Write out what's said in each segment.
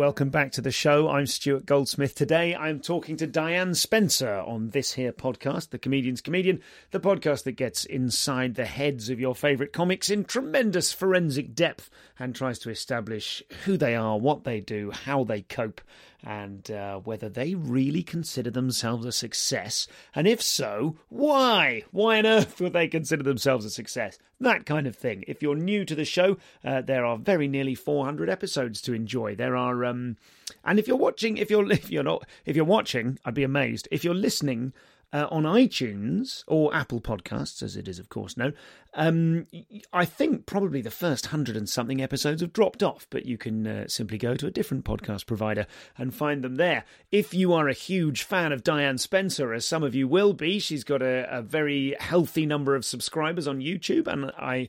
Welcome back to the show. I'm Stuart Goldsmith. Today I'm talking to Diane Spencer on this here podcast, The Comedian's Comedian, the podcast that gets inside the heads of your favourite comics in tremendous forensic depth and tries to establish who they are, what they do, how they cope, and uh, whether they really consider themselves a success. And if so, why? Why on earth would they consider themselves a success? That kind of thing. If you're new to the show, uh, there are very nearly 400 episodes to enjoy. There are, um, and if you're watching, if you're if you're not, if you're watching, I'd be amazed. If you're listening uh, on iTunes or Apple Podcasts, as it is, of course, known, um, I think probably the first hundred and something episodes have dropped off, but you can uh, simply go to a different podcast provider and find them there. If you are a huge fan of Diane Spencer, as some of you will be, she's got a, a very healthy number of subscribers on YouTube, and I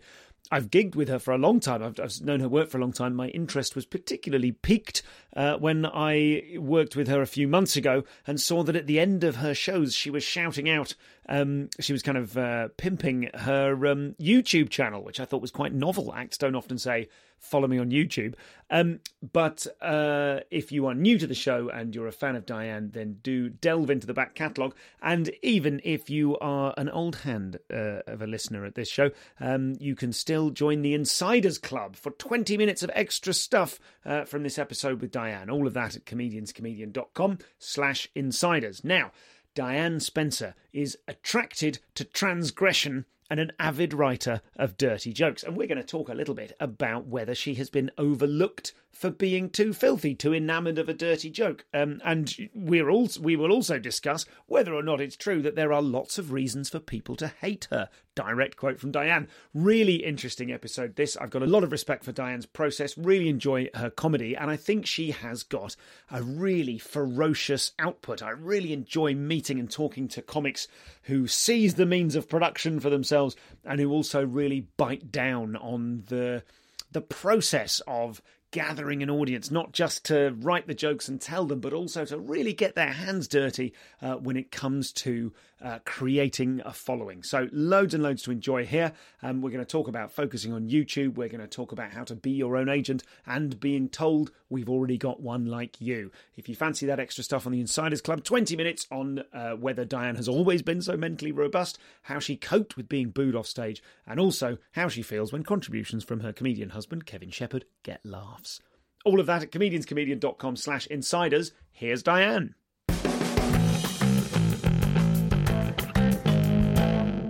I've gigged with her for a long time. I've, I've, known her work for a long time. My interest was particularly piqued uh, when I worked with her a few months ago and saw that at the end of her shows, she was shouting out, um, she was kind of uh, pimping her um, YouTube channel, which I thought was quite novel. Acts don't often say, follow me on YouTube. Um, but uh, if you are new to the show and you're a fan of Diane, then do delve into the back catalogue. And even if you are an old hand uh, of a listener at this show, um, you can still join the Insiders Club for 20 minutes of extra stuff uh, from this episode with Diane. All of that at comedianscomedian.com slash insiders. Now, Diane Spencer is attracted to transgression and an avid writer of dirty jokes. And we're going to talk a little bit about whether she has been overlooked for being too filthy, too enamoured of a dirty joke. Um, and we're also, we will also discuss whether or not it's true that there are lots of reasons for people to hate her. Direct quote from Diane. Really interesting episode, this. I've got a lot of respect for Diane's process, really enjoy her comedy, and I think she has got a really ferocious output. I really enjoy meeting and talking to comics who seize the means of production for themselves and who also really bite down on the the process of gathering an audience, not just to write the jokes and tell them, but also to really get their hands dirty uh, when it comes to uh, creating a following. So, loads and loads to enjoy here. Um, we're going to talk about focusing on YouTube. We're going to talk about how to be your own agent and being told we've already got one like you. If you fancy that extra stuff on the Insiders Club, 20 minutes on uh, whether Diane has always been so mentally robust, how she coped with being booed off stage, and also how she feels when contributions from her comedian husband, Kevin Shepherd, get laughs. All of that at comedianscomedian.com slash insiders. Here's Diane.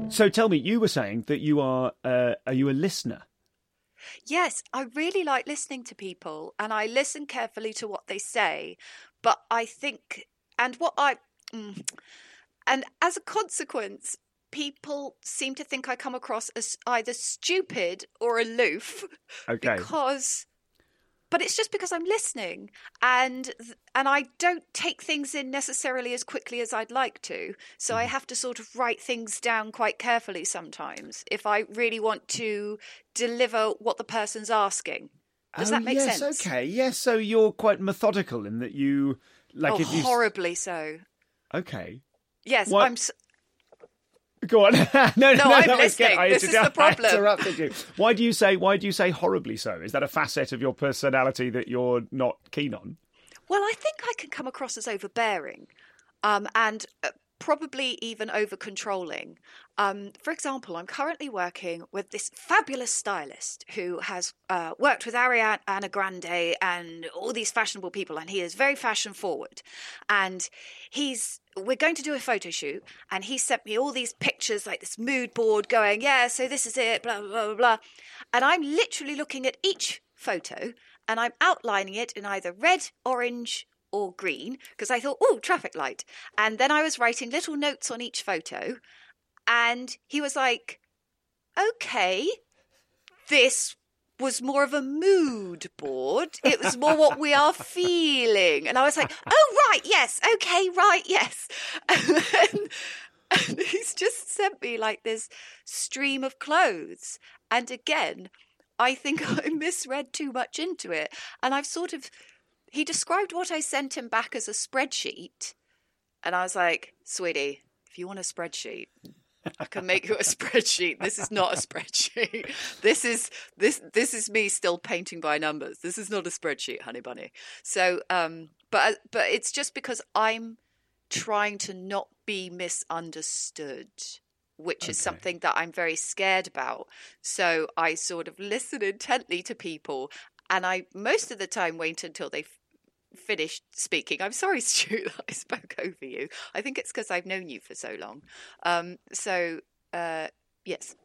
So tell me, you were saying that you are uh, are you a listener? Yes, I really like listening to people and I listen carefully to what they say. But I think, and what I, mm, and as a consequence, people seem to think I come across as either stupid or aloof. Okay. Because but it's just because I'm listening and and I don't take things in necessarily as quickly as I'd like to. So I mm. have to sort of write things down quite carefully sometimes if I really want to deliver what the person's asking. Does oh, that make yes, sense? okay. Yes, so you're quite methodical in that you like oh, if you horribly so. Okay. Yes, What- I'm. Go on. no, no, No, I'm that was good. listening. I This is the problem. I interrupted you. Why do you say why do you say horribly so? Is that a facet of your personality that you're not keen on? Well, I think I can come across as overbearing, um, and uh, probably even over controlling. Um, for example, I'm currently working with this fabulous stylist who has uh, worked with Ariana Grande and all these fashionable people, and he is very fashion forward. And he's we're going to do a photo shoot, and he sent me all these pictures, like this mood board, going, yeah, so this is it, blah blah blah blah. And I'm literally looking at each photo, and I'm outlining it in either red, orange, or green because I thought, oh, traffic light. And then I was writing little notes on each photo. And he was like, okay, this was more of a mood board. It was more what we are feeling. And I was like, oh, right, yes, okay, right, yes. And then and he's just sent me like this stream of clothes. And again, I think I misread too much into it. And I've sort of, he described what I sent him back as a spreadsheet. And I was like, sweetie, if you want a spreadsheet, I can make you a spreadsheet. This is not a spreadsheet. This is this this is me still painting by numbers. This is not a spreadsheet, honey bunny. So, um, but but it's just because I'm trying to not be misunderstood, which okay. is something that I'm very scared about. So I sort of listen intently to people, and I most of the time wait until they finished speaking. I'm sorry, Stu, that I spoke over you. I think it's because I've known you for so long. Um, so, uh, yes.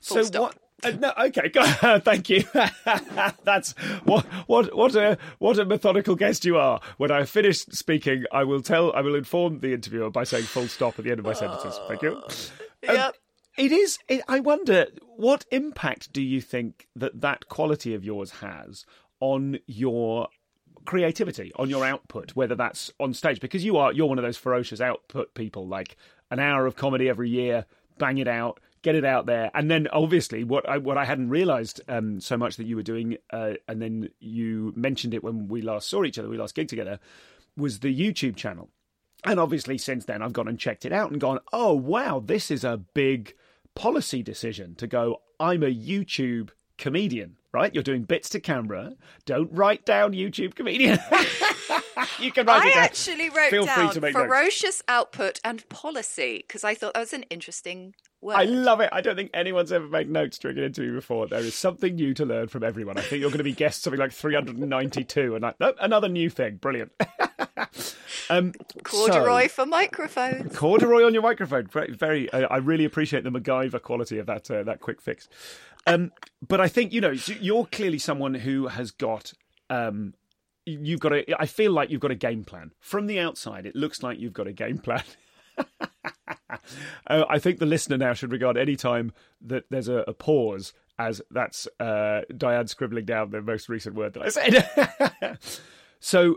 Full so stop. what? Uh, no, okay, thank you. That's what what what a what a methodical guest you are. When I finish speaking, I will tell, I will inform the interviewer by saying full stop at the end of my sentences. Thank you. Um, yep. It is. It, I wonder what impact do you think that that quality of yours has on your creativity on your output, whether that's on stage, because you are you're one of those ferocious output people, like an hour of comedy every year, bang it out, get it out there, and then obviously what I what I hadn't realised um, so much that you were doing, uh, and then you mentioned it when we last saw each other, we last gig together, was the YouTube channel, and obviously since then I've gone and checked it out and gone, oh wow, this is a big policy decision to go. I'm a YouTube comedian right? You're doing bits to camera. Don't write down YouTube comedian. you can write I it down. actually wrote Feel down free to make ferocious notes. output and policy because I thought that was an interesting word. I love it. I don't think anyone's ever made notes during an interview before. There is something new to learn from everyone. I think you're going to be guest something like 392 and like, nope, another new thing. Brilliant. um, corduroy so, for microphones. Corduroy on your microphone. Very, very I really appreciate the MacGyver quality of that uh, that quick fix. Um, but I think you know you're clearly someone who has got. Um, you've got a. I feel like you've got a game plan from the outside. It looks like you've got a game plan. uh, I think the listener now should regard any time that there's a, a pause as that's uh, Diane scribbling down the most recent word that I said. so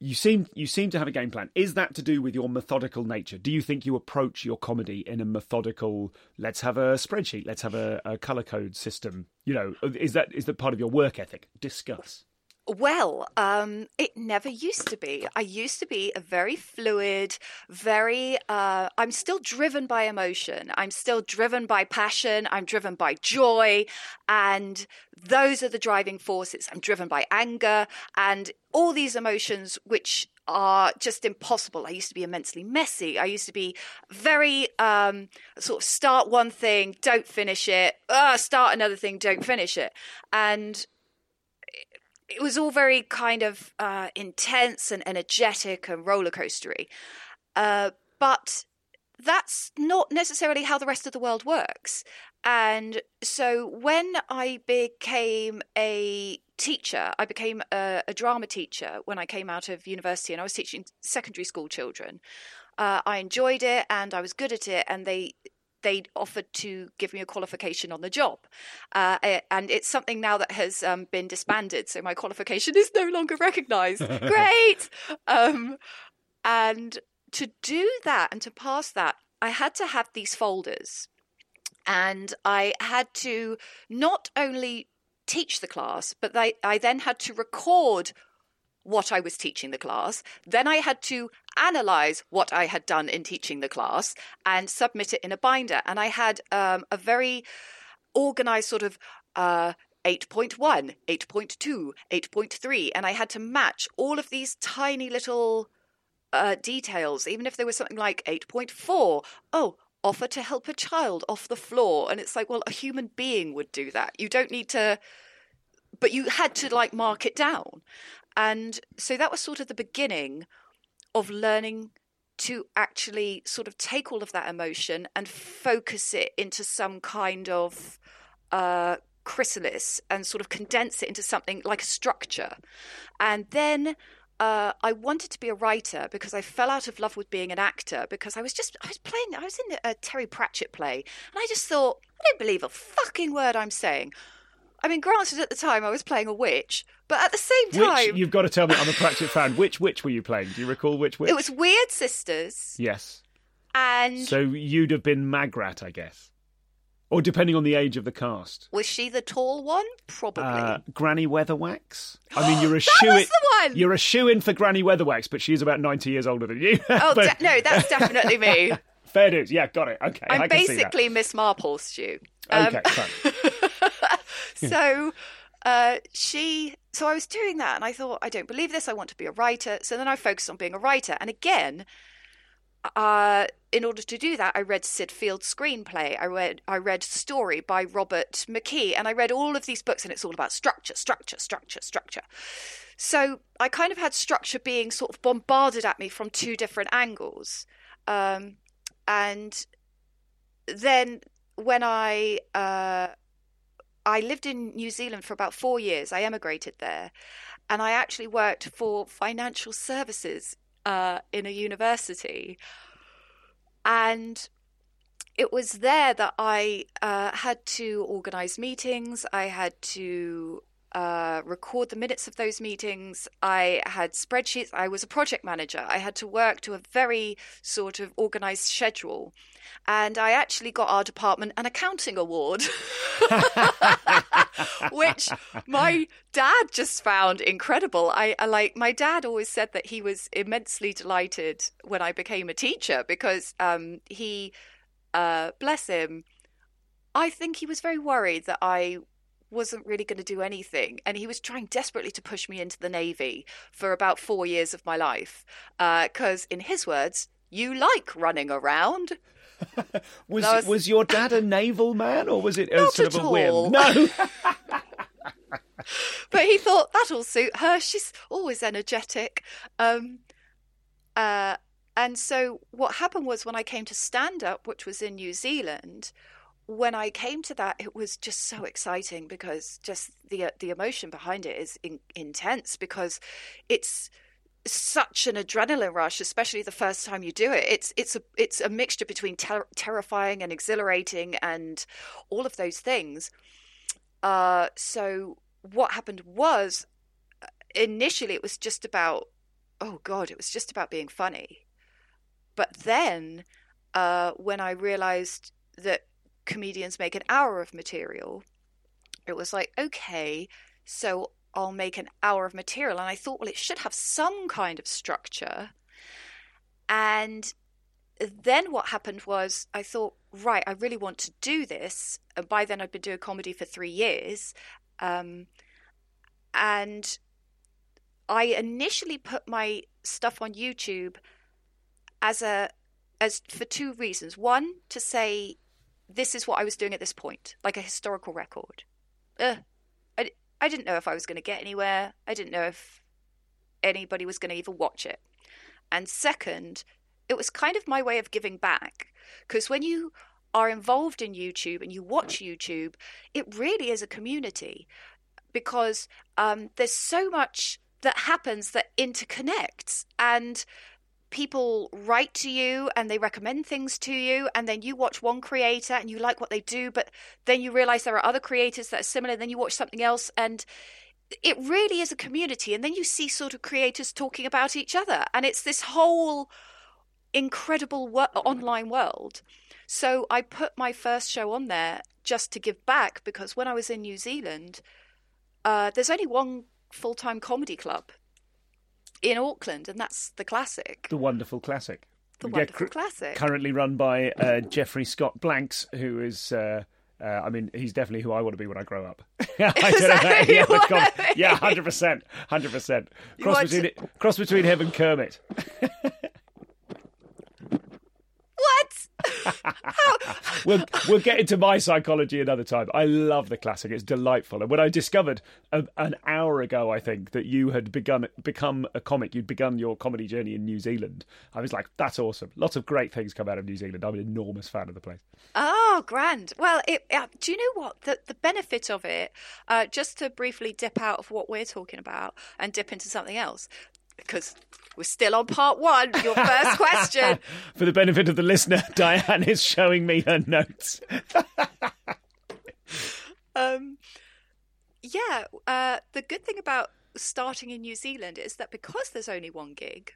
you seem you seem to have a game plan. Is that to do with your methodical nature? Do you think you approach your comedy in a methodical? Let's have a spreadsheet. Let's have a, a color code system. You know, is that is that part of your work ethic? Discuss. Well, um, it never used to be. I used to be a very fluid, very. Uh, I'm still driven by emotion. I'm still driven by passion. I'm driven by joy. And those are the driving forces. I'm driven by anger and all these emotions, which are just impossible. I used to be immensely messy. I used to be very um, sort of start one thing, don't finish it, uh, start another thing, don't finish it. And it was all very kind of uh, intense and energetic and roller coastery. Uh, but that's not necessarily how the rest of the world works. And so when I became a teacher, I became a, a drama teacher when I came out of university and I was teaching secondary school children. Uh, I enjoyed it and I was good at it, and they they offered to give me a qualification on the job. Uh, and it's something now that has um, been disbanded, so my qualification is no longer recognised. Great! Um, and to do that and to pass that, I had to have these folders. And I had to not only teach the class, but I, I then had to record what I was teaching the class. Then I had to analyze what I had done in teaching the class and submit it in a binder. And I had um, a very organized sort of uh, 8.1, 8.2, 8.3, and I had to match all of these tiny little uh, details, even if there was something like 8.4. Oh, offer to help a child off the floor. And it's like, well, a human being would do that. You don't need to, but you had to like mark it down. And so that was sort of the beginning of learning to actually sort of take all of that emotion and focus it into some kind of uh, chrysalis and sort of condense it into something like a structure. And then uh, I wanted to be a writer because I fell out of love with being an actor because I was just I was playing I was in a Terry Pratchett play and I just thought I don't believe a fucking word I'm saying. I mean, granted, at the time I was playing a witch, but at the same time, which, you've got to tell me. I'm a Pratchett fan. Which which were you playing? Do you recall which witch? It was Weird Sisters. Yes. And so you'd have been Magrat, I guess, or depending on the age of the cast. Was she the tall one? Probably. Uh, Granny Weatherwax. I mean, you're a shoe. In, you're a shoe in for Granny Weatherwax, but she's about ninety years older than you. oh but... de- no, that's definitely me. Fair dues. Yeah, got it. Okay. I'm basically Miss Marple, Stu. Um, okay, fine. so uh, she so I was doing that and I thought, I don't believe this, I want to be a writer. So then I focused on being a writer. And again, uh, in order to do that, I read Syd Field's screenplay. I read I read Story by Robert McKee, and I read all of these books, and it's all about structure, structure, structure, structure. So I kind of had structure being sort of bombarded at me from two different angles, um, and then when I uh, I lived in New Zealand for about four years. I emigrated there, and I actually worked for financial services uh, in a university. And it was there that I uh, had to organize meetings. I had to uh, record the minutes of those meetings. I had spreadsheets. I was a project manager. I had to work to a very sort of organized schedule. And I actually got our department an accounting award, which my dad just found incredible. I, I, like my dad always said that he was immensely delighted when I became a teacher because um, he, uh, bless him, I think he was very worried that I wasn't really going to do anything. And he was trying desperately to push me into the Navy for about four years of my life. Because, uh, in his words, you like running around. was, was, was your dad a naval man or was it a sort of a all. whim? No. but he thought that'll suit her. She's always energetic. Um, uh, and so what happened was when I came to stand up, which was in New Zealand, when I came to that, it was just so exciting because just the uh, the emotion behind it is in, intense because it's such an adrenaline rush, especially the first time you do it. It's it's a it's a mixture between ter- terrifying and exhilarating and all of those things. Uh, so what happened was uh, initially it was just about oh god, it was just about being funny, but then uh, when I realized that comedians make an hour of material, it was like, okay, so I'll make an hour of material. And I thought, well, it should have some kind of structure. And then what happened was I thought, right, I really want to do this. And by then I'd been doing comedy for three years. Um, and I initially put my stuff on YouTube as a as for two reasons. One, to say this is what I was doing at this point, like a historical record. I, I didn't know if I was going to get anywhere. I didn't know if anybody was going to even watch it. And second, it was kind of my way of giving back. Because when you are involved in YouTube and you watch YouTube, it really is a community because um, there's so much that happens that interconnects. And people write to you and they recommend things to you and then you watch one creator and you like what they do but then you realize there are other creators that are similar then you watch something else and it really is a community and then you see sort of creators talking about each other and it's this whole incredible wo- online world. So i put my first show on there just to give back because when i was in new zealand uh, there's only one full-time comedy club in Auckland, and that's the classic. The wonderful classic. The wonderful cr- classic. Currently run by uh, Jeffrey Scott Blanks, who is. Uh, uh, I mean, he's definitely who I want to be when I grow up. I yeah, yeah, hundred percent, hundred percent. Cross between to... cross between him and Kermit. we'll we'll get into my psychology another time. I love the classic; it's delightful. And when I discovered a, an hour ago, I think that you had begun become a comic, you'd begun your comedy journey in New Zealand. I was like, "That's awesome! Lots of great things come out of New Zealand." I'm an enormous fan of the place. Oh, grand! Well, it, uh, do you know what the the benefit of it? Uh, just to briefly dip out of what we're talking about and dip into something else because we're still on part one. Your first question. For the benefit of the listener, Diane is showing me her notes. um, yeah, uh, the good thing about starting in New Zealand is that because there's only one gig,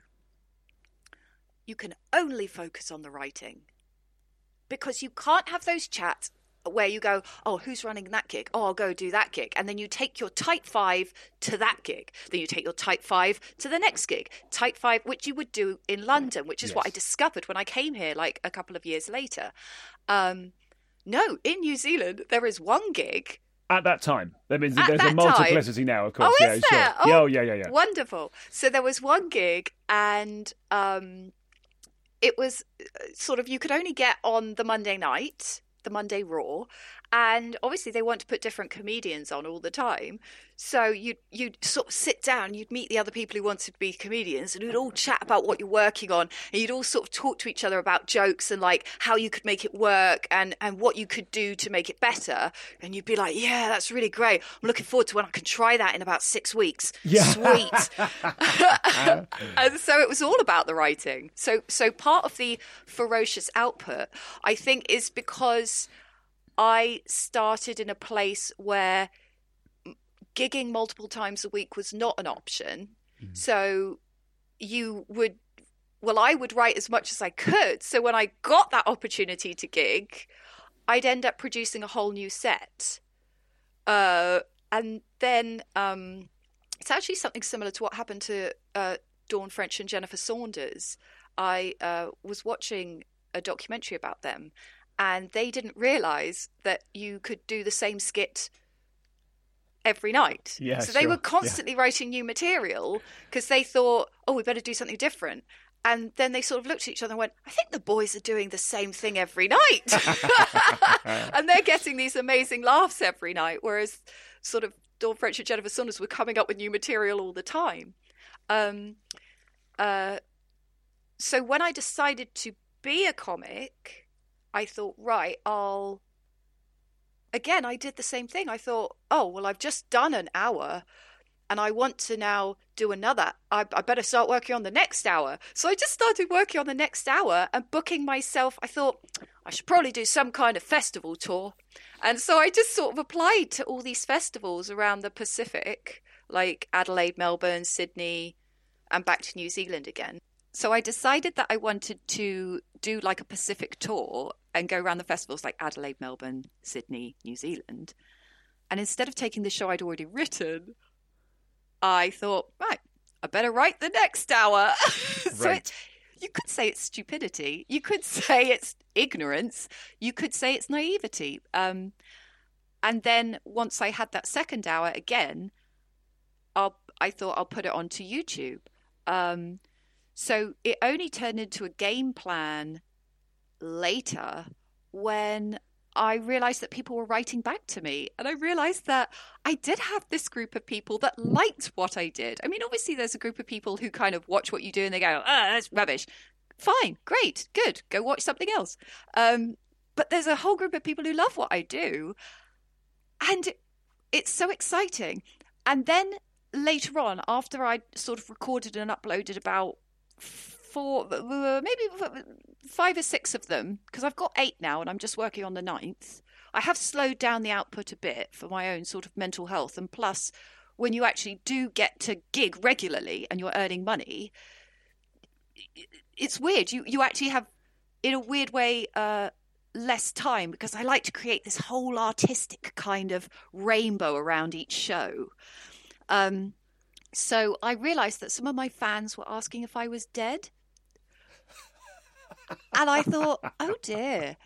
you can only focus on the writing. Because you can't have those chats where you go, oh, who's running that gig? Oh, I'll go do that gig. And then you take your type five to that gig. Then you take your type five to the next gig. Type five, which you would do in London, which is yes. what I discovered when I came here like a couple of years later. Um, no, in New Zealand, there is one gig. At that time, that means there's a multiplicity time. now, of course. Oh, yeah, is there? Sure. Oh, yeah, yeah, yeah. Wonderful. So there was one gig, and um, it was uh, sort of you could only get on the Monday night the Monday Raw, and obviously they want to put different comedians on all the time. So you'd you'd sort of sit down, you'd meet the other people who wanted to be comedians, and you'd all chat about what you're working on, and you'd all sort of talk to each other about jokes and like how you could make it work and and what you could do to make it better. And you'd be like, yeah, that's really great. I'm looking forward to when I can try that in about six weeks. Yeah. Sweet. and so it was all about the writing. So so part of the ferocious output, I think, is because I started in a place where gigging multiple times a week was not an option. Mm. So you would, well, I would write as much as I could. So when I got that opportunity to gig, I'd end up producing a whole new set. Uh, and then um, it's actually something similar to what happened to uh, Dawn French and Jennifer Saunders. I uh, was watching a documentary about them, and they didn't realize that you could do the same skit every night. Yeah, so they sure. were constantly yeah. writing new material because they thought, oh, we better do something different. And then they sort of looked at each other and went, I think the boys are doing the same thing every night. and they're getting these amazing laughs every night, whereas sort of Dawn French and Jennifer Saunders were coming up with new material all the time. Um, uh, so when I decided to be a comic, I thought, right, I'll. Again, I did the same thing. I thought, oh, well, I've just done an hour and I want to now do another. I, I, better start working on the next hour. So I just started working on the next hour and booking myself. I thought I should probably do some kind of festival tour. And so I just sort of applied to all these festivals around the Pacific, like Adelaide, Melbourne, Sydney, and back to New Zealand again. So I decided that I wanted to do like a Pacific tour and go around the festivals like Adelaide, Melbourne, Sydney, New Zealand. And instead of taking the show I'd already written, I thought, right, I better write the next hour. so it, you could say it's stupidity. You could say it's ignorance. You could say it's naivety. Um, and then once I had that second hour again, I'll, I thought I'll put it onto YouTube. Um, so it only turned into a game plan later when I realized that people were writing back to me. And I realized that I did have this group of people that liked what I did. I mean, obviously, there's a group of people who kind of watch what you do and they go, oh, that's rubbish. Fine, great, good, go watch something else. Um, but there's a whole group of people who love what I do. And it's so exciting. And then later on, after I sort of recorded and uploaded about four, maybe five or six of them, because I've got eight now and I'm just working on the ninth. I have slowed down the output a bit for my own sort of mental health. And plus, when you actually do get to gig regularly and you're earning money, it's weird. You you actually have, in a weird way, uh, less time because I like to create this whole artistic kind of rainbow around each show. Um, so I realized that some of my fans were asking if I was dead. And I thought, oh dear.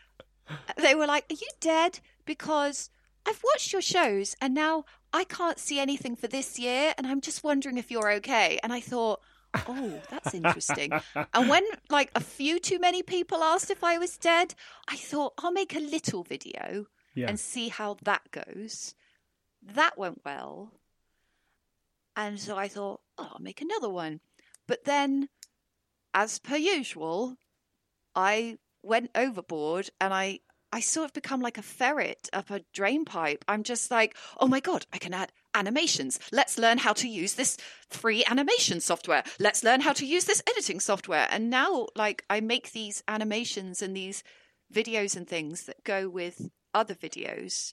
They were like, Are you dead? Because I've watched your shows and now I can't see anything for this year and I'm just wondering if you're okay. And I thought, Oh, that's interesting. and when like a few too many people asked if I was dead, I thought I'll make a little video yeah. and see how that goes. That went well. And so I thought, oh, I'll make another one. But then, as per usual, I went overboard and I I sort of become like a ferret up a drain pipe. I'm just like, oh my god, I can add animations. Let's learn how to use this free animation software. Let's learn how to use this editing software. And now, like, I make these animations and these videos and things that go with other videos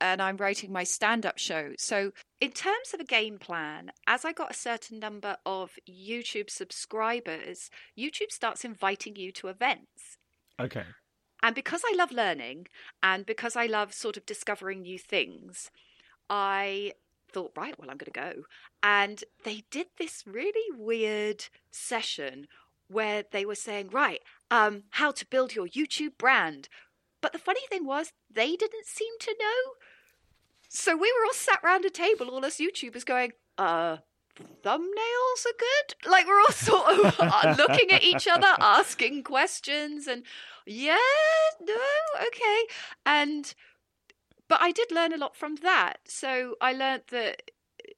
and I'm writing my stand up show. So, in terms of a game plan, as I got a certain number of YouTube subscribers, YouTube starts inviting you to events. Okay. And because I love learning and because I love sort of discovering new things, I thought, right, well, I'm going to go. And they did this really weird session where they were saying, right, um, how to build your YouTube brand. But the funny thing was, they didn't seem to know. So we were all sat around a table, all us YouTubers, going, uh, thumbnails are good. Like we're all sort of uh, looking at each other, asking questions, and yeah, no, okay. And but I did learn a lot from that. So I learned that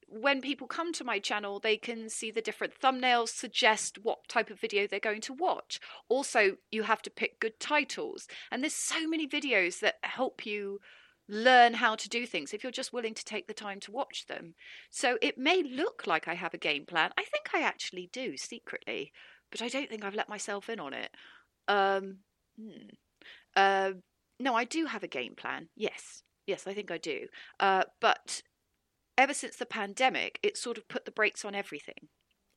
when people come to my channel, they can see the different thumbnails, suggest what type of video they're going to watch. Also, you have to pick good titles. And there's so many videos that help you learn how to do things if you're just willing to take the time to watch them. So it may look like I have a game plan. I think I actually do secretly, but I don't think I've let myself in on it. Um, hmm. uh, no, I do have a game plan. Yes, yes, I think I do. Uh, but ever since the pandemic, it sort of put the brakes on everything.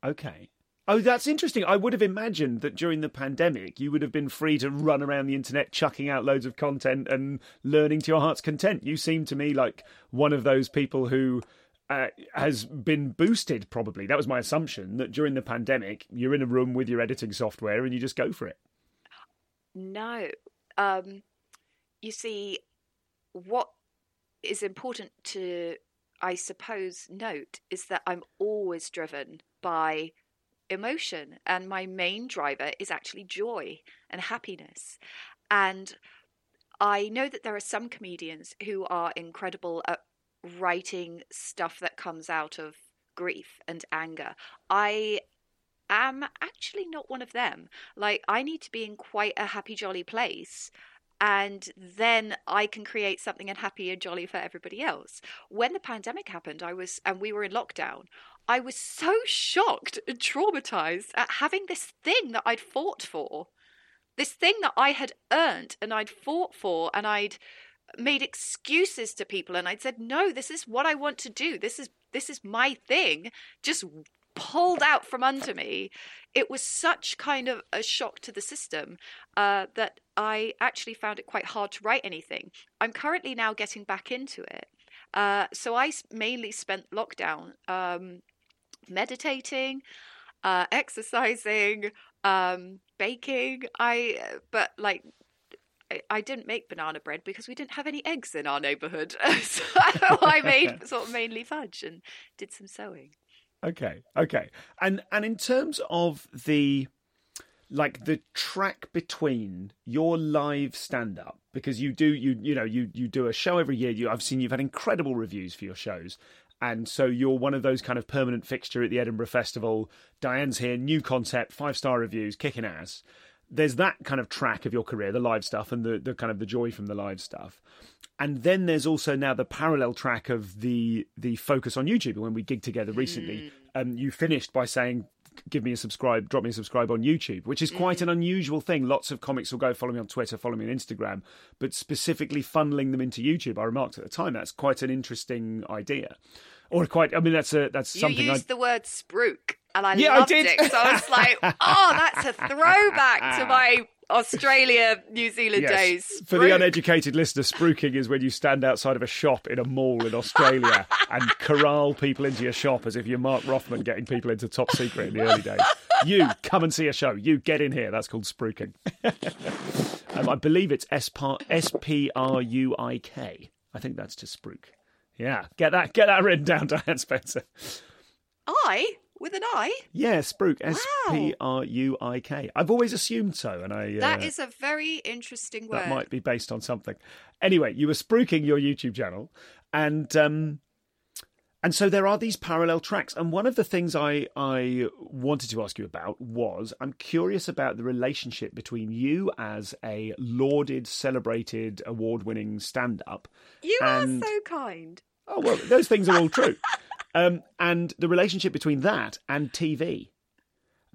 Okay. Oh, that's interesting. I would have imagined that during the pandemic, you would have been free to run around the internet chucking out loads of content and learning to your heart's content. You seem to me like one of those people who uh, has been boosted, probably. That was my assumption that during the pandemic, you're in a room with your editing software and you just go for it. No. Um, you see, what is important to, I suppose, note is that I'm always driven by emotion and my main driver is actually joy and happiness and i know that there are some comedians who are incredible at writing stuff that comes out of grief and anger i am actually not one of them like i need to be in quite a happy jolly place and then I can create something and happy and jolly for everybody else. When the pandemic happened, I was and we were in lockdown. I was so shocked and traumatized at having this thing that I'd fought for, this thing that I had earned and I'd fought for, and I'd made excuses to people and I'd said, "No, this is what I want to do. This is this is my thing." Just pulled out from under me. It was such kind of a shock to the system uh, that I actually found it quite hard to write anything. I'm currently now getting back into it. Uh, so I mainly spent lockdown um, meditating, uh, exercising, um, baking. I but like I, I didn't make banana bread because we didn't have any eggs in our neighborhood. so I made sort of mainly fudge and did some sewing. Okay, okay, and and in terms of the like the track between your live stand up because you do you you know you you do a show every year you I've seen you've had incredible reviews for your shows and so you're one of those kind of permanent fixture at the Edinburgh Festival. Diane's here, new concept, five star reviews, kicking ass. There's that kind of track of your career, the live stuff, and the, the kind of the joy from the live stuff. And then there's also now the parallel track of the the focus on YouTube. When we gigged together recently, mm. um, you finished by saying give me a subscribe, drop me a subscribe on YouTube, which is quite mm-hmm. an unusual thing. Lots of comics will go follow me on Twitter, follow me on Instagram, but specifically funneling them into YouTube. I remarked at the time that's quite an interesting idea, or quite. I mean, that's a that's something. You used I, the word spruik, and I yeah, loved I it. So I was like, oh, that's a throwback to my Australia, New Zealand yes. days. Spruik. For the uneducated listener, spruiking is when you stand outside of a shop in a mall in Australia and corral people into your shop as if you're Mark Rothman getting people into top secret in the early days. You come and see a show. You get in here. That's called spruiking. um, I believe it's S P R U I K. I think that's to spruik. Yeah, get that get that written down, Diane Spencer. I with an I? Yeah, Spruik. S P R U I K. I've always assumed so, and I. Uh, that is a very interesting word. That might be based on something. Anyway, you were spruiking your YouTube channel, and um, and so there are these parallel tracks. And one of the things I I wanted to ask you about was I'm curious about the relationship between you as a lauded, celebrated, award-winning stand-up. You and... are so kind Oh well, those things are all true. Um, and the relationship between that and TV.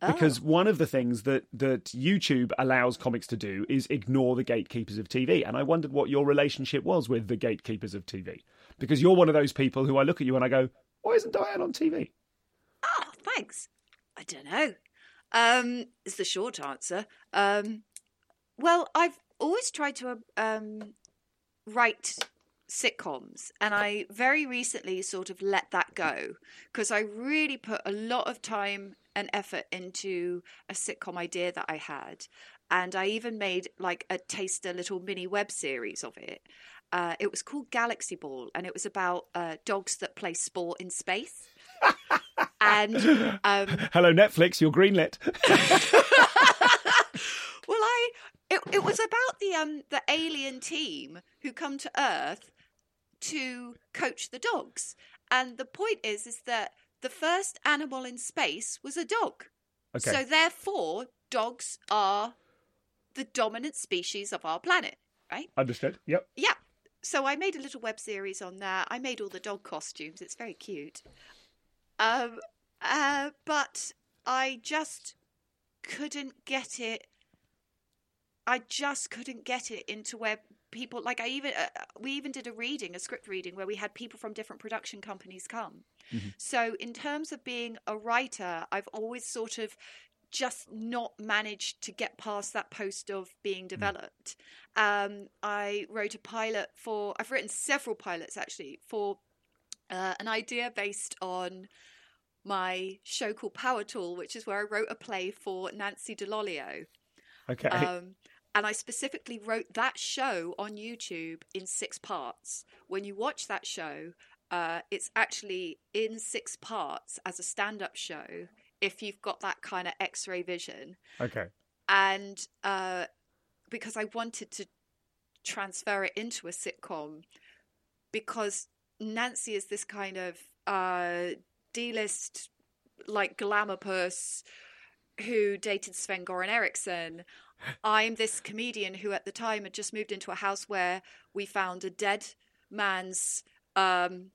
Because Oh. one of the things that, that YouTube allows comics to do is ignore the gatekeepers of TV. And I wondered what your relationship was with the gatekeepers of TV. Because you're one of those people who I look at you and I go, why isn't Diane on TV? Oh, thanks. I don't know. Um, is the short answer. Um, well, I've always tried to um, write sitcoms, and I very recently sort of let that go because I really put a lot of time and effort into a sitcom idea that I had. And I even made like a taster little mini web series of it. Uh, it was called Galaxy Ball, and it was about uh, dogs that play sport in space. and um, Hello, Netflix, you're greenlit. well, I it, it was about the um the alien team who come to Earth to coach the dogs, and the point is is that the first animal in space was a dog. Okay. So therefore, dogs are the dominant species of our planet, right? Understood. Yep. Yeah. So I made a little web series on that. I made all the dog costumes. It's very cute. Um, uh, but I just couldn't get it. I just couldn't get it into where people like I even uh, we even did a reading, a script reading where we had people from different production companies come. So in terms of being a writer, I've always sort of just not managed to get past that post of being developed. Um, I wrote a pilot for, I've written several pilots actually for uh, an idea based on my show called Power Tool, which is where I wrote a play for Nancy Dell'Olio. Okay. Um, and I specifically wrote that show on YouTube in six parts. When you watch that show, uh, it's actually in six parts as a stand up show if you've got that kind of x ray vision. okay. And uh, because I wanted to transfer it into a sitcom, because Nancy is this kind of uh, D list, like glamour puss who dated Sven Goran Eriksson. I'm this comedian who, at the time, had just moved into a house where we found a dead man's um,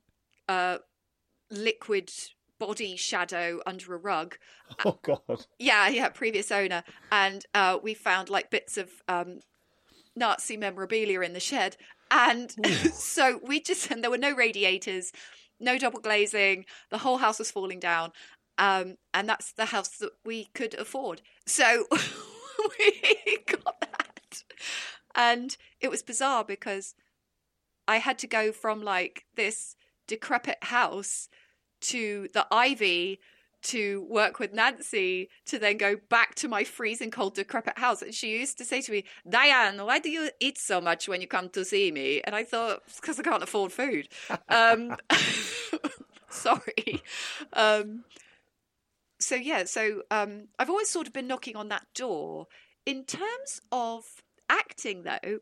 uh, liquid body shadow under a rug. Oh, God. Yeah, yeah, previous owner. And uh, we found like bits of um, Nazi memorabilia in the shed. And so we just, and there were no radiators, no double glazing. The whole house was falling down. Um, and that's the house that we could afford. So we got that. And it was bizarre because I had to go from like this decrepit house to the Ivy to work with Nancy to then go back to my freezing cold decrepit house. And she used to say to me, Diane, why do you eat so much when you come to see me? And I thought, because I can't afford food. Um, sorry. Um, so yeah, so um, I've always sort of been knocking on that door. In terms of acting, though,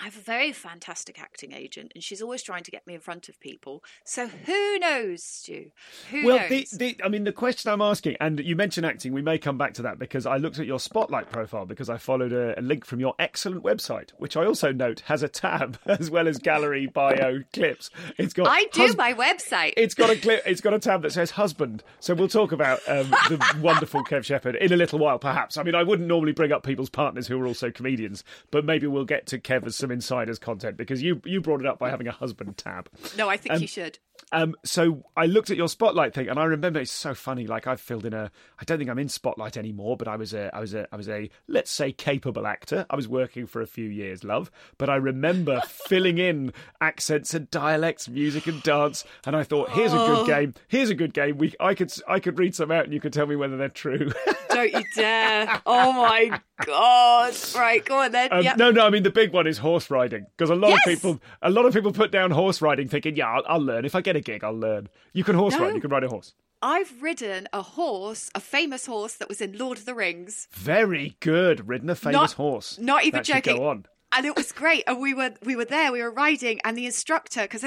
I have a very fantastic acting agent, and she's always trying to get me in front of people. So who knows, Stu? Who Well, knows? the, the, I mean, the question I'm asking, and you mentioned acting, we may come back to that because I looked at your Spotlight profile because I followed a, a link from your excellent website, which I also note has a tab as well as gallery bio clips. It's got I do hus- my website. It's got a clip. It's got a tab that says husband. So we'll talk about um, the wonderful Kev Shepherd in a little while, perhaps. I mean, I wouldn't normally bring up people's partners who are also comedians, but maybe we'll get to Kev as some insiders content because you you brought it up by having a husband tab. no, I think you should. Um, so I looked at your Spotlight thing, and I remember it's so funny. Like I've filled in a. I don't think I'm in Spotlight anymore, but I was a. I was a. I was a. Let's say capable actor. I was working for a few years, love. But I remember filling in accents and dialects, music and dance, and I thought, here's a good game. Here's a good game. We. I could. I could read some out, and you could tell me whether they're true. Don't you dare. Oh my God. Right, go on then. Um, Yep. No, no. I mean, the big one is horse riding because a lot Yes! of people, a lot of people put down horse riding, thinking, "Yeah, I'll, I'll learn. If I get a gig, I'll learn." You can horse No. ride. You can ride a horse. I've ridden a horse, a famous horse that was in Lord of the Rings. Very good. Ridden a famous Not- horse. not even that joking. Go on. and it was great and we were we were there we were riding and the instructor because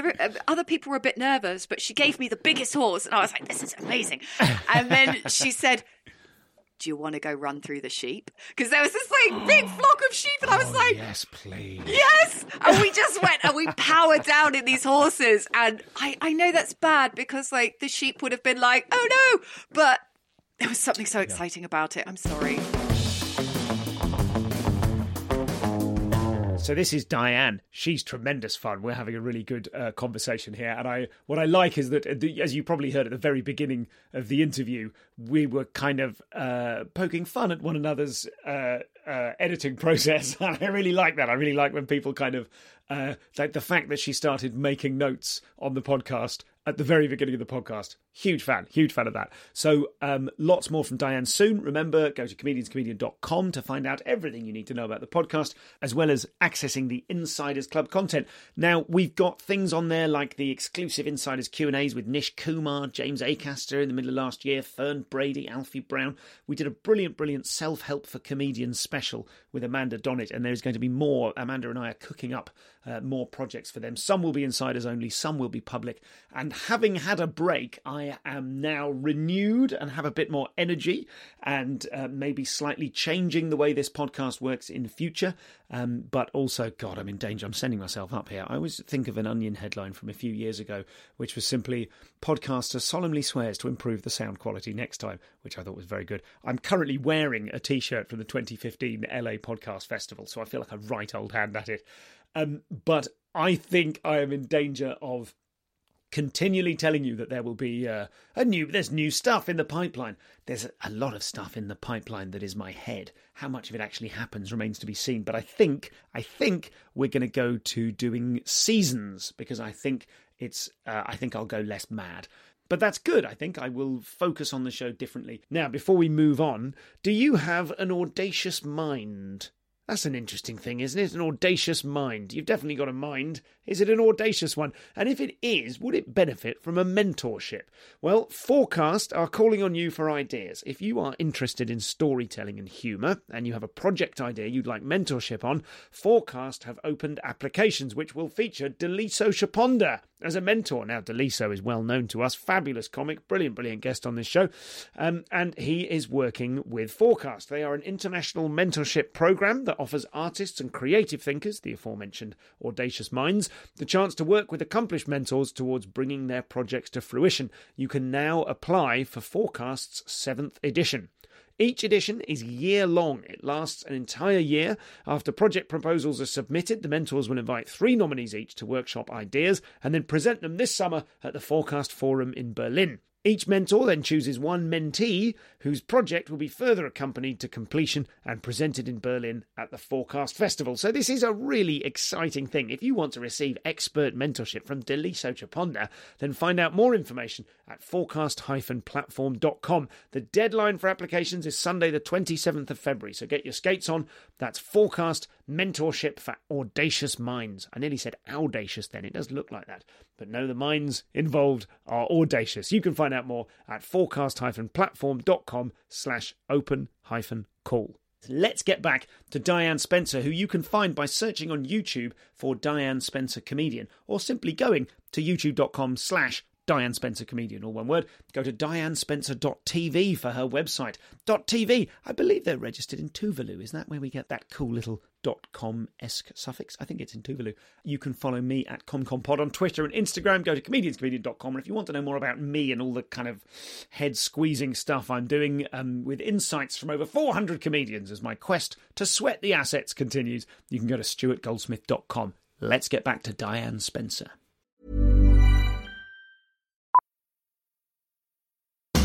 other people were a bit nervous but she gave me the biggest horse and i was like this is amazing and then she said do you want to go run through the sheep? Because there was this like big flock of sheep, and I was Oh, like, yes, please. yes. And we just went and we powered down in these horses. And I, I know that's bad because like the sheep would have been like, oh no, but there was something so exciting about it. I'm sorry. So this is Diane. She's tremendous fun. We're having a really good uh, conversation here, and I what I like is that, uh, as you probably heard at the very beginning of the interview, we were kind of uh, poking fun at one another's uh, uh, editing process, and I really like that. I really like when people kind of uh, like the fact that she started making notes on the podcast at the very beginning of the podcast. Huge fan, huge fan of that. So, um, lots more from Diane soon. Remember, go to comedianscomedian.com to find out everything you need to know about the podcast, as well as accessing the Insiders Club content. Now, we've got things on there like the exclusive Insiders Q&As with Nish Kumar, James Acaster in the middle of last year, Fern Brady, Alfie Brown. We did a brilliant, brilliant self-help for comedians special with Amanda Donnet, and there's going to be more. Amanda and I are cooking up uh, more projects for them. Some will be insiders only, some will be public. And having had a break, I am now renewed and have a bit more energy and uh, maybe slightly changing the way this podcast works in future. Um, but also, God, I'm in danger. I'm sending myself up here. I always think of an Onion headline from a few years ago, which was simply podcaster solemnly swears to improve the sound quality next time, which I thought was very good. I'm currently wearing a t shirt from the 2015 LA Podcast Festival, so I feel like a right old hand at it. Um, but I think I am in danger of continually telling you that there will be uh, a new there's new stuff in the pipeline there's a lot of stuff in the pipeline that is my head how much of it actually happens remains to be seen but i think i think we're going to go to doing seasons because i think it's uh, i think i'll go less mad but that's good. I think I will focus on the show differently. Now, before we move on, do you have an audacious mind? That's an interesting thing, isn't it? An audacious mind. You've definitely got a mind. Is it an audacious one? And if it is, would it benefit from a mentorship? Well, Forecast are calling on you for ideas. If you are interested in storytelling and humour, and you have a project idea you'd like mentorship on, Forecast have opened applications which will feature Daliso Chaponda as a mentor. Now, Daliso is well known to us, fabulous comic, brilliant, brilliant guest on this show, um, and he is working with Forecast. They are an international mentorship program that offers artists and creative thinkers, the aforementioned audacious minds, the chance to work with accomplished mentors towards bringing their projects to fruition. You can now apply for Forecast's seventh edition. Each edition is year long. It lasts an entire year. After project proposals are submitted, the mentors will invite three nominees each to workshop ideas and then present them this summer at the Forecast Forum in Berlin. Each mentor then chooses one mentee whose project will be further accompanied to completion and presented in Berlin at the Forecast Festival. So, this is a really exciting thing. If you want to receive expert mentorship from Daliso Chaponda, then find out more information at forecast-platform.com. The deadline for applications is Sunday, the 27th of February. So, get your skates on. That's Forecast Mentorship for Audacious Minds. I nearly said audacious then. It does look like that. But no, the minds involved are audacious. You can find out more at forecast-platform.com slash open hyphen call. Let's get back to Diane Spencer, who you can find by searching on YouTube for Diane Spencer Comedian, or simply going to youtube.com slash Diane Spencer Comedian, all one word. Go to dianespencer.tv for her website. .tv, I believe they're registered in Tuvalu. Is that where we get that cool little .com-esque suffix? I think it's in Tuvalu. You can follow me at ComComPod on Twitter and Instagram. Go to comedianscomedian.com. And if you want to know more about me and all the kind of head-squeezing stuff I'm doing um, with insights from over 400 comedians as my quest to sweat the assets continues, you can go to stuartgoldsmith.com. Let's get back to Diane Spencer.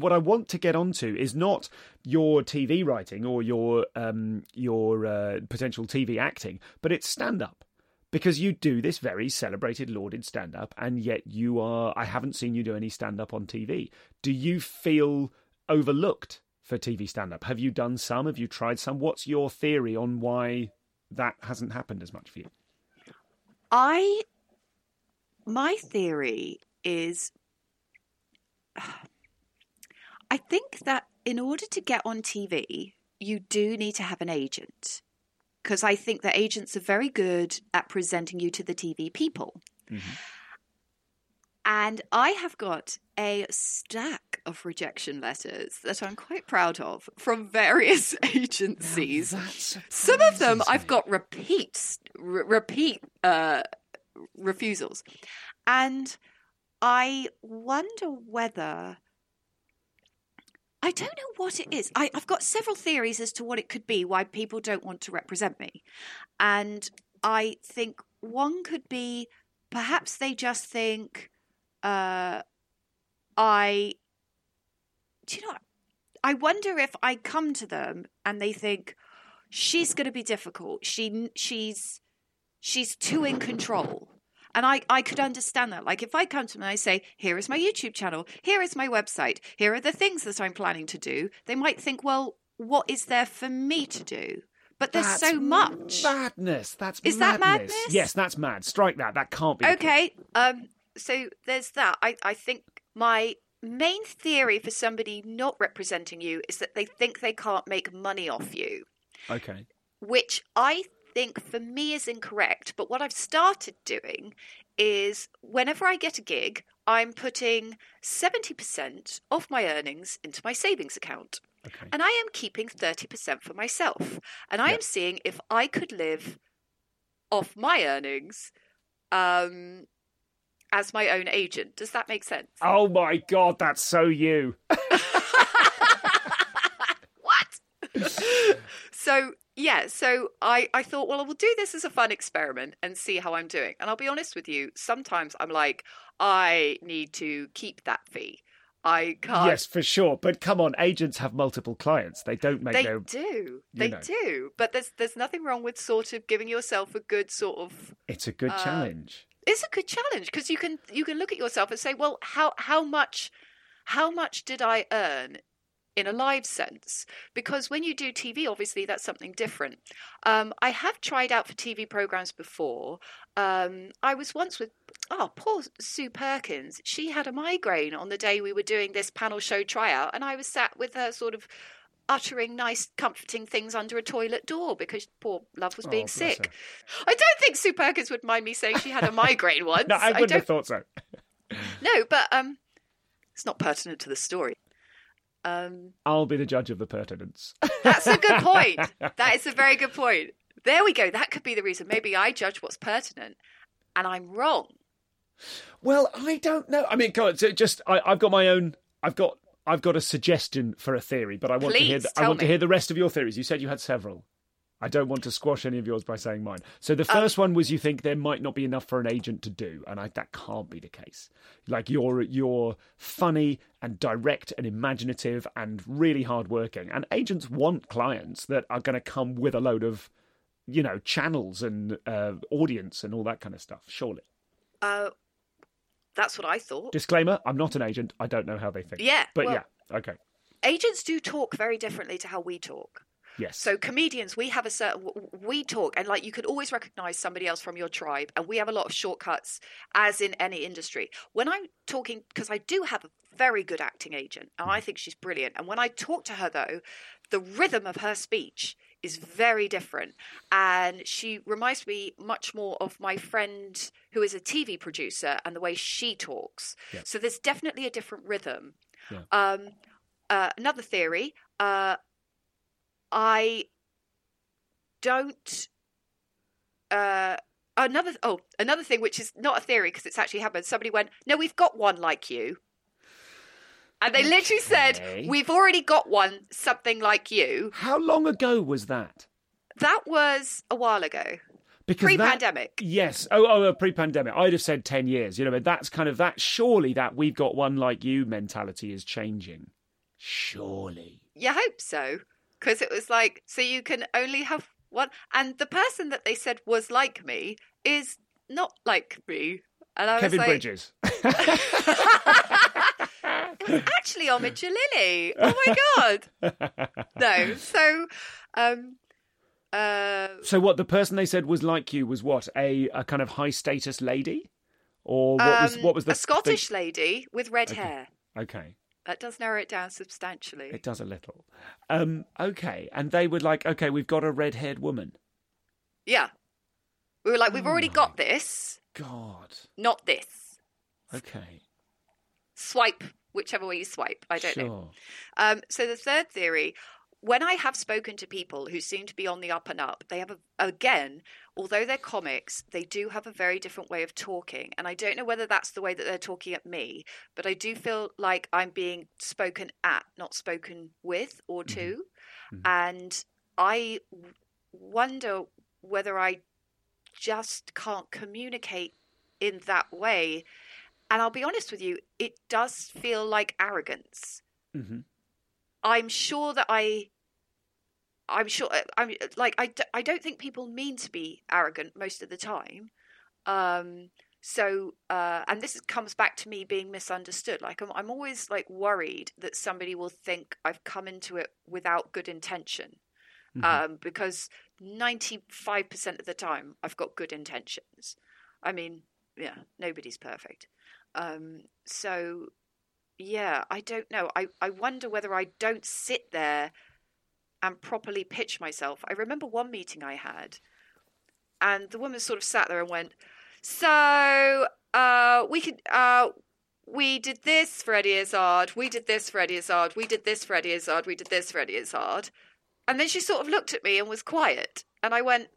What I want to get onto is not your TV writing or your um, your uh, potential TV acting, but it's stand up. Because you do this very celebrated, lauded stand up, and yet you are. I haven't seen you do any stand up on TV. Do you feel overlooked for TV stand up? Have you done some? Have you tried some? What's your theory on why that hasn't happened as much for you? I my theory is I think that in order to get on TV, you do need to have an agent. Because I think that agents are very good at presenting you to the TV people. Mm-hmm. And I have got a stack of rejection letters that I'm quite proud of from various agencies. Some of them I've got repeats, r- repeat uh, refusals. And I wonder whether I don't know what it is. I, have got several theories as to what it could be why people don't want to represent me. And I think one could be perhaps they just think uh, I. Do you know? I wonder if I come to them and they think she's going to be difficult. She she's she's too in control. And I, I could understand that. Like if I come to them and I say, here is my YouTube channel, here is my website, here are the things that I'm planning to do, they might think, well, what is there for me to do? But there's That's so much. Madness. That's Is that madness. madness? Yes, that's mad. Strike that. That can't be. Okay. Um so there's that. I, I think my main theory for somebody not representing you is that they think they can't make money off you. Okay. which I think for me is incorrect. But what I've started doing is whenever I get a gig, I'm putting 70% of my earnings into my savings account. Okay. And I am keeping 30% for myself. And I Yeah. am seeing if I could live off my earnings um, as my own agent. Does that make sense? Oh my god, that's so you. what? so yeah, so I I thought, well, I will do this as a fun experiment and see how I'm doing. And I'll be honest with you, sometimes I'm like, I need to keep that fee. I can't. Yes, for sure. But come on, agents have multiple clients. They don't make They their. do. They know. do. But there's there's nothing wrong with sort of giving yourself a good sort of It's a good uh, challenge. it's a good challenge because you can you can look at yourself and say, well, how how much how much did I earn in a live sense? Because when you do TV, obviously that's something different. Um, I have tried out for TV programs before. Um, I was once with oh poor Sue Perkins. She had a migraine on the day we were doing this panel show tryout, and I was sat with her sort of. Uttering nice, comforting things under a toilet door because poor love was Oh, being bless sick. her. I don't think Sue Perkins would mind me saying she had a migraine once. No, I wouldn't don't have thought so. no, but um, it's not pertinent to the story. Um, I'll be the judge of the pertinence. that's a good point. that is a very good point. There we go. That could be the reason. Maybe I judge what's pertinent, and I'm wrong. well, I don't know. I mean, God, so just I, I've got my own. I've got I've got a suggestion for a theory, but I want to hear. Please, The, I want to hear the rest of your theories. You said you had several. I don't want to squash any of yours by saying mine. So Um, the first one was you think there might not be enough for an agent to do, and I, that can't be the case. Like you're you're funny and direct and imaginative and really hardworking, and agents want clients that are going to come with a load of, you know, channels and uh, audience and all that kind of stuff. Surely. Uh, that's what I thought. Disclaimer: I'm not an agent. I don't know how they think. Yeah, but well- yeah, okay, Agents do talk very differently to how we talk. Yes. So comedians, we have a certain we talk, and like you could always recognize somebody else from your tribe, and we have a lot of shortcuts, as in any industry. When I'm talking, because I do have a very good acting agent, and I think she's brilliant. And when I talk to her, though, the rhythm of her speech is very different, and she reminds me much more of my friend who is a TV producer and the way she talks. Yep. So there's definitely a different rhythm. Yeah. Um, uh, another theory. Uh, I don't uh, another oh another thing which is not a theory because it's actually happened. Somebody went, "No, we've got one like you," and they literally said, "We've already got one something like you." How long ago was that? That was a while ago. Because Pre-pandemic. yes. Oh, oh, uh, pre-pandemic. I'd have said ten years. You know, but that's kind of that. Surely that we've got one like you mentality is changing. Surely. You hope so, because it was like, so you can only have one. And the person that they said was like me is not like me. And I Kevin was like, Bridges. was actually Omid Djalili. Oh my god! no, so um, uh, so what the person they said was like you was what a, a kind of high status lady, or what was um, what was the a Scottish lady with red hair? Okay, That does narrow it down substantially. it does a little. Um, okay, and they were like, okay, we've got a red haired woman. Yeah, we were like, we've Oh already got this, God. not this. Okay. Swipe whichever way you swipe. I don't sure. know. Um, so the third theory, when I have spoken to people who seem to be on the up and up, they have a, again, although they're comics, they do have a very different way of talking, and I don't know whether that's the way that they're talking at me, but I do feel like I'm being spoken at, not spoken with or to, and I wonder whether I just can't communicate in that way. And I'll be honest with you, it does feel like arrogance. Mhm. I'm sure that I. I'm sure. uh, I'm like I, I don't think people mean to be arrogant most of the time. Um. So, uh, and this comes back to me being misunderstood. Like I'm, I'm always like worried that somebody will think I've come into it without good intention, um, because ninety five percent of the time I've got good intentions. I mean, yeah, nobody's perfect. Um, so yeah, I don't know. I, I wonder whether I don't sit there and properly pitch myself. I remember one meeting I had, and the woman sort of sat there and went, "So uh, we could uh, we did this for Eddie Izzard, we did this for Eddie Izzard, we did this for Eddie Izzard, we did this for Eddie Izzard," and then she sort of looked at me and was quiet, and I went,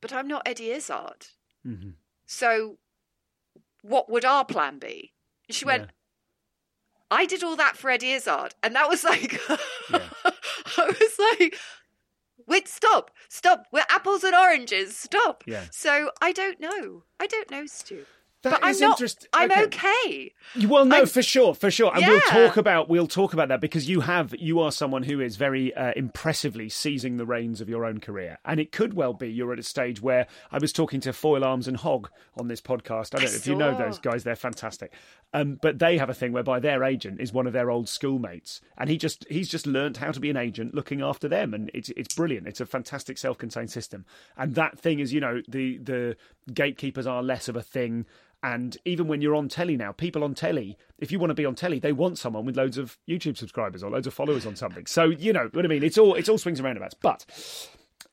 "But I'm not Eddie Izzard, Mm-hmm. so what would our plan be?" And she went. I did all that for Eddie Izzard, and that was like, Yeah. I was like, wait, stop, stop, we're apples and oranges, stop. Yeah. So I don't know, I don't know, Stu. That but is I'm not. interest- I'm okay. okay. You- Well, no, I'm- for sure, for sure, and we'll talk about we'll talk about that because you have you are someone who is very uh, impressively seizing the reins of your own career, and it could well be you're at a stage where I was talking to Foil Arms and Hog on this podcast. I don't know if you know those guys; they're fantastic. Um, but they have a thing whereby their agent is one of their old schoolmates, and he just he's just learnt how to be an agent, looking after them, and it's it's brilliant. It's a fantastic self-contained system, and that thing is, you know, the the gatekeepers are less of a thing. And even when you're on telly now, people on telly, if you want to be on telly, they want someone with loads of YouTube subscribers or loads of followers on something. So you know what I mean. It's all it's all swings and roundabouts. But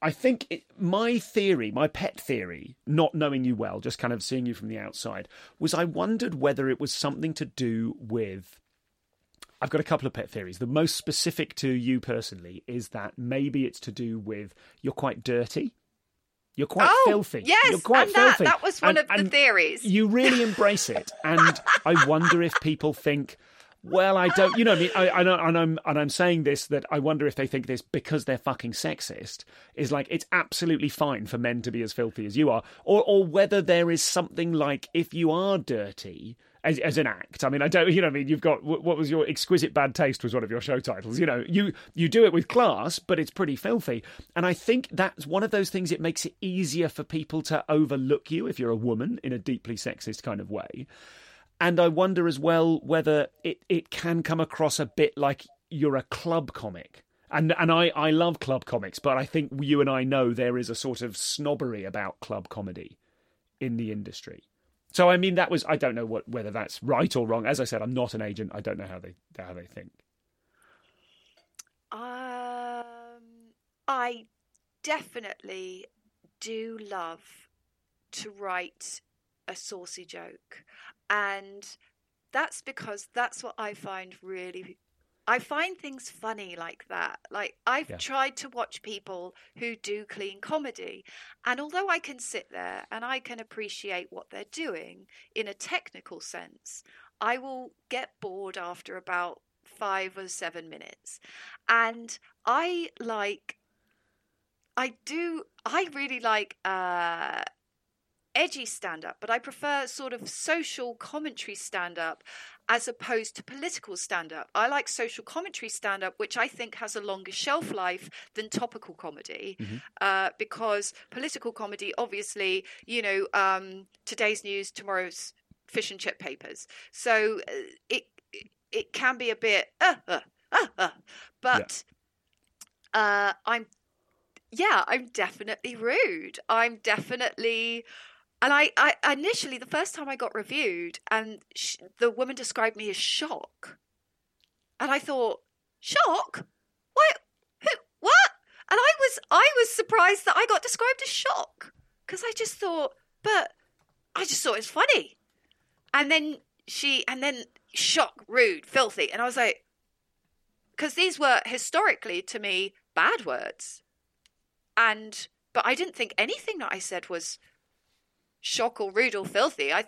I think it, my theory, my pet theory, not knowing you well, just kind of seeing you from the outside, was I wondered whether it was something to do with. I've got a couple of pet theories. The most specific to you personally is that maybe it's to do with you're quite dirty. You're quite Oh, filthy. yes, You're quite and that- filthy. that was one And- of the theories. You really embrace it, and I wonder if people think, well, I don't. You know, I mean, I, I know, and I'm and I'm saying this that I wonder if they think this because they're fucking sexist is like it's absolutely fine for men to be as filthy as you are, or or whether there is something like if you are dirty. As, as an act, I mean, I don't, you know, I mean, you've got what was your exquisite bad taste was one of your show titles. You know, you you do it with class, but it's pretty filthy. And I think that's one of those things. It makes it easier for people to overlook you if you're a woman in a deeply sexist kind of way. And I wonder as well whether it, it can come across a bit like you're a club comic. And and I, I love club comics, but I think you and I know there is a sort of snobbery about club comedy in the industry. So I mean that was I don't know what whether that's right or wrong. As I said, I'm not an agent. I don't know how they how they think. Um, I definitely do love to write a saucy joke, and that's because that's what I find really I find things funny like that. Like I've Yeah. tried to watch people who do clean comedy, and although I can sit there and I can appreciate what they're doing in a technical sense, I will get bored after about five or seven minutes. And I like, I do, I really like uh, edgy stand up, but I prefer sort of social commentary stand up as opposed to political stand up. I like social commentary stand up, which I think has a longer shelf life than topical comedy, uh, because political comedy, obviously, you know, um, today's news, tomorrow's fish and chip papers. So uh, it it can be a bit, uh, uh, uh, uh, but uh, I'm yeah, I'm definitely rude. I'm definitely, and I, I initially the first time I got reviewed, and sh- the woman described me as shock, and I thought, shock, what, who, what? And I was, I was surprised that I got described as shock because I just thought, but I just thought it was funny, and then she, and then shock, rude, filthy, and I was like, because these were historically to me bad words. And but I didn't think anything that I said was shock or rude or filthy. I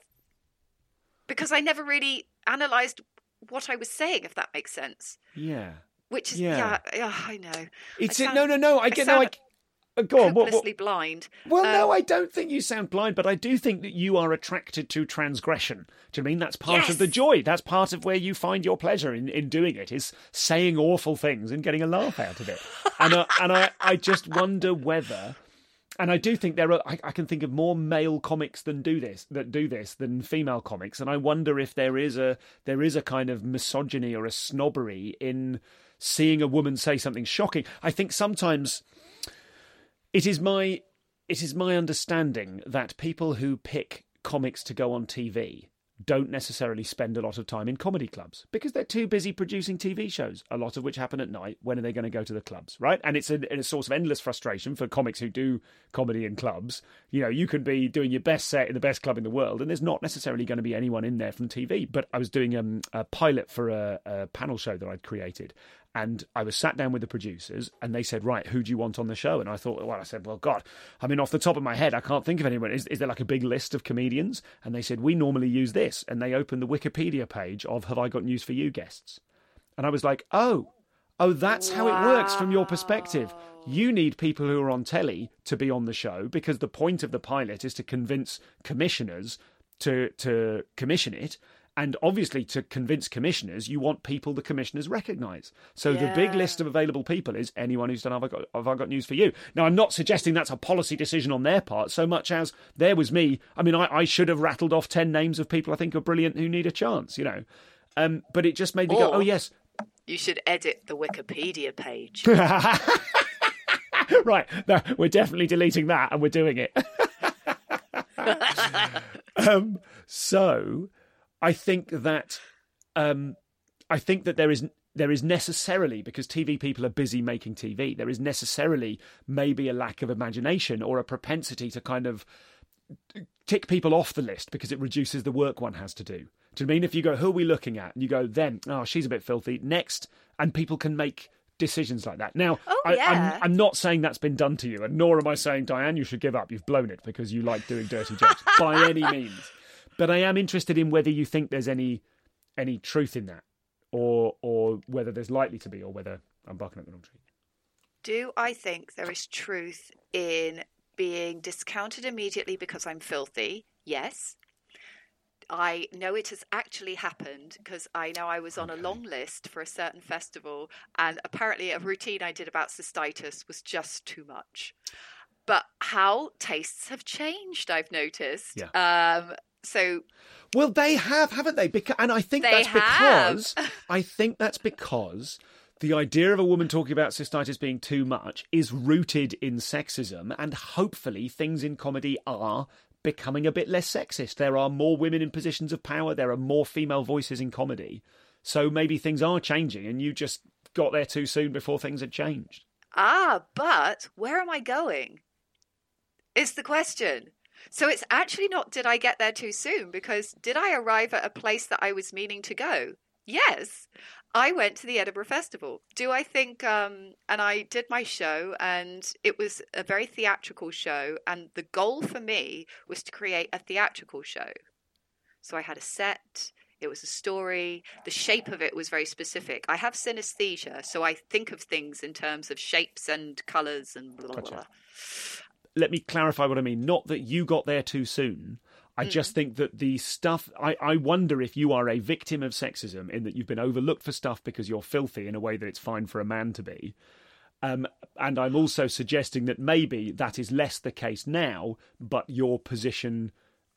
because I never really analyzed what I was saying, if that makes sense. Yeah. Which is Yeah. yeah, yeah, I know. It's I it, no, no, no. I I get no. I, uh, go on. What, what, blind. well, no, Um, I don't think you sound blind, but I do think that you are attracted to transgression. Do you mean that's part of the joy? That's part of where you find your pleasure in, in doing it is saying awful things and getting a laugh out of it. And I, and I, I just wonder whether. And I do think there are. I, I can think of more male comics than do this that do this than female comics, and I wonder if there is a there is a kind of misogyny or a snobbery in seeing a woman say something shocking. I think sometimes it is my it is my understanding that people who pick comics to go on TV don't necessarily spend a lot of time in comedy clubs because they're too busy producing TV shows, a lot of which happen at night. When are they going to go to the clubs, right? And it's a, a source of endless frustration for comics who do comedy in clubs. You know, you could be doing your best set in the best club in the world, and there's not necessarily going to be anyone in there from TV. But I was doing um, a pilot for a, a panel show that I'd created, and I was sat down with the producers, and they said, "Right, who do you want on the show?" And I thought, well, I said, "Well, God, I mean, off the top of my head, I can't think of anyone. Is, is there like a big list of comedians?" And they said, "We normally use this," and they opened the Wikipedia page of "Have I Got News for You?" guests, and I was like, "Oh." Oh, that's how it works from your perspective. You need people who are on telly to be on the show because the point of the pilot is to convince commissioners to to commission it. And obviously, to convince commissioners, you want people the commissioners recognise. So the big list of available people is anyone who's done Have I, got, Have I Got News for You? Now, I'm not suggesting that's a policy decision on their part so much as there was me. I mean, I, I should have rattled off 10 names of people I think are brilliant who need a chance, you know. Um, but it just made me go, oh, yes, You should edit the Wikipedia page. right. No, we're definitely deleting that and we're doing it. um, so I think that um, I think that there is there is necessarily because TV people are busy making TV. There is necessarily maybe a lack of imagination or a propensity to kind of tick people off the list because it reduces the work one has to do. Do you mean if you go, who are we looking at? And you go, them, oh, she's a bit filthy. Next, and people can make decisions like that. Now, Oh, I, yeah. I'm, I'm not saying that's been done to you, and nor am I saying, Diane, you should give up. You've blown it because you like doing dirty jokes by any means. But I am interested in whether you think there's any any truth in that, or or whether there's likely to be, or whether I'm barking up the wrong tree. Do I think there is truth in being discounted immediately because I'm filthy? Yes. I know it has actually happened because I know I was on a long list for a certain festival, and apparently a routine I did about cystitis was just too much. But how tastes have changed, I've noticed. Yeah. Um, so Well, they have, haven't they? Because, and I think that's have. because I think that's because the idea of a woman talking about cystitis being too much is rooted in sexism, and hopefully things in comedy are becoming a bit less sexist. There are more women in positions of power. There are more female voices in comedy. So maybe things are changing, and you just got there too soon before things had changed. Ah, but where am I going? Is the question. So it's actually not did I get there too soon because did I arrive at a place that I was meaning to go? Yes. I went to the Edinburgh Festival. Do I think, um, and I did my show, and it was a very theatrical show. And the goal for me was to create a theatrical show. So I had a set, it was a story, the shape of it was very specific. I have synesthesia, so I think of things in terms of shapes and colours and blah, blah, Gotcha. blah. Let me clarify what I mean. Not that you got there too soon. I just think that the stuff. I, I wonder if you are a victim of sexism in that you've been overlooked for stuff because you're filthy in a way that it's fine for a man to be. Um, and I'm also suggesting that maybe that is less the case now, but your position,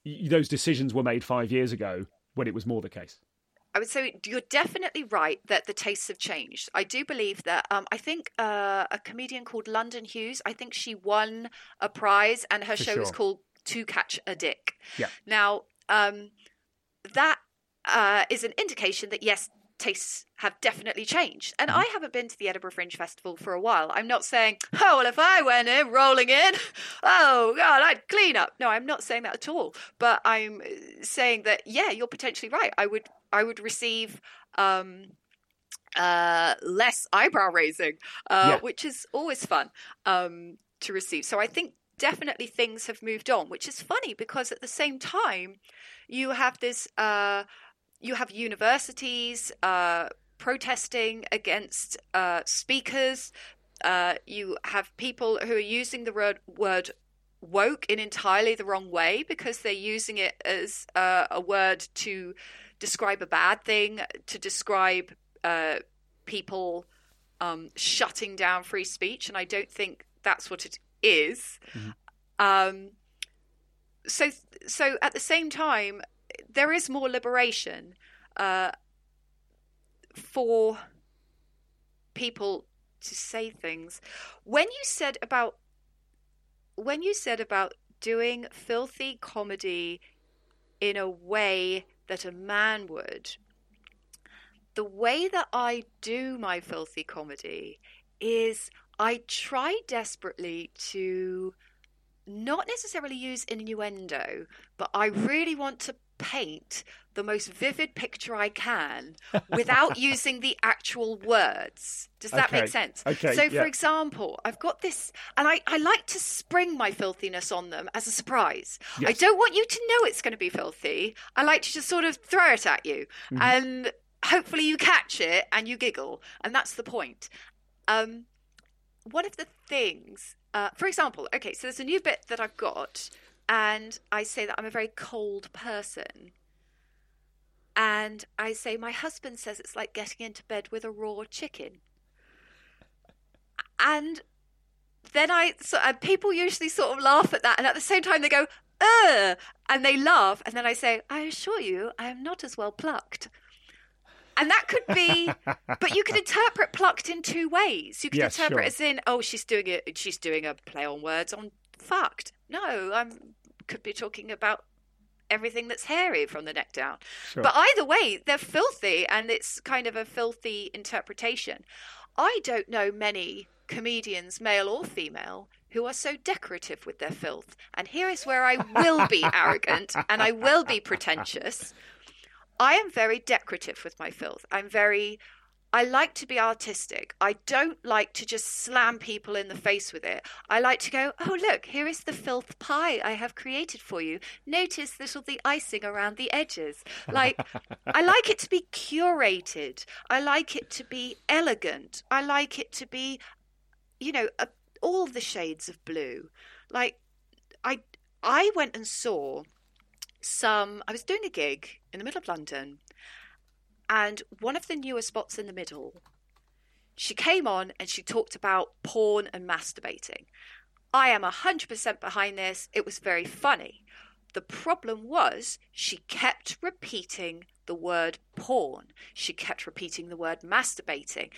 those decisions were made five years ago when it was more the case. I would say you're definitely right that the tastes have changed. I do believe that. Um, I think uh, a comedian called London Hughes. I think she won a prize, and her For show was called "To Catch a Dick." Yeah. Now, um, that uh, is an indication that yes, tastes have definitely changed. And Mm-hmm. I haven't been to the Edinburgh Fringe Festival for a while. I'm not saying, oh, well, if I went in rolling in, oh, God, I'd clean up. No, I'm not saying that at all. But I'm saying that, yeah, you're potentially right. I would, I would receive. Um, uh, less eyebrow raising, uh, Yeah. which is always fun um, to receive. So I think definitely things have moved on, which is funny because at the same time, you have this, uh, you have universities uh, protesting against uh, speakers. Uh, you have people who are using the word, word woke in entirely the wrong way because they're using it as uh, a word to describe a bad thing, to describe uh, people um, shutting down free speech, and I don't think that's what it is. Um, so, so at the same time, there is more liberation uh, for people to say things. When you said about when you said about doing filthy comedy in a way that a man would, the way that I do my filthy comedy is I try desperately to not necessarily use innuendo, but I really want to paint the most vivid picture I can without using the actual words. Does that Okay. make sense? Okay, So, yeah. for example, I've got this, and I, I like to spring my filthiness on them as a surprise. I don't want you to know it's going to be filthy. I like to just sort of throw it at you, Mm-hmm. and hopefully you catch it and you giggle, and that's the point. Um, one of the things, uh, for example, okay, so there's a new bit that I've got, and I say that I'm a very cold person. And I say, my husband says it's like getting into bed with a raw chicken. And then I, so, and people usually sort of laugh at that, and at the same time they go, ugh, and they laugh. And then I say, I assure you, I am not as well plucked. And that could be, but you could interpret plucked in two ways. You could Yes, interpret sure. as in, oh, she's doing it, she's doing a play on words on fucked. No, I'm could be talking about everything that's hairy from the neck down. Sure. But either way, they're filthy, and it's kind of a filthy interpretation. I don't know many comedians, male or female, who are so decorative with their filth. And here is where I will be arrogant and I will be pretentious. I am very decorative with my filth. I'm very. I like to be artistic. I don't like to just slam people in the face with it. I like to go, oh, look, here is the filth pie I have created for you. Notice little the icing around the edges. Like, I like it to be curated. I like it to be elegant. I like it to be, you know, a, all the shades of blue. Like, I, I went and saw some, I was doing a gig in the middle of London and one of the newer spots in the middle, she came on and she talked about porn and masturbating. I am 100% behind this. It was very funny. The problem was she kept repeating the word porn. She kept repeating the word masturbating.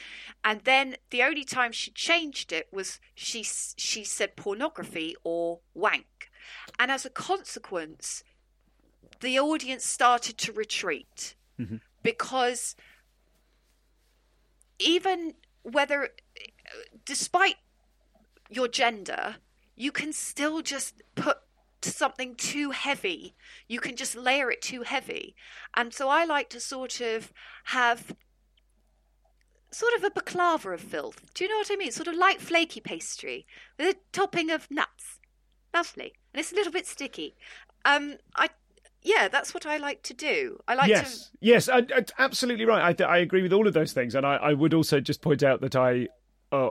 And then the only time she changed it was she she said pornography or wank. And as a consequence, the audience started to retreat mm-hmm. Because even whether despite your gender you can still just put something too heavy you can just layer it too heavy and so i like to sort of have sort of a baklava of filth. Do you know what I mean? Sort of light flaky pastry with a topping of nuts. Lovely, and it's a little bit sticky. Um, I yeah, that's what I like to do. I like yes, to. Yes, I, absolutely right. I, I agree with all of those things, and I, I would also just point out that I, uh,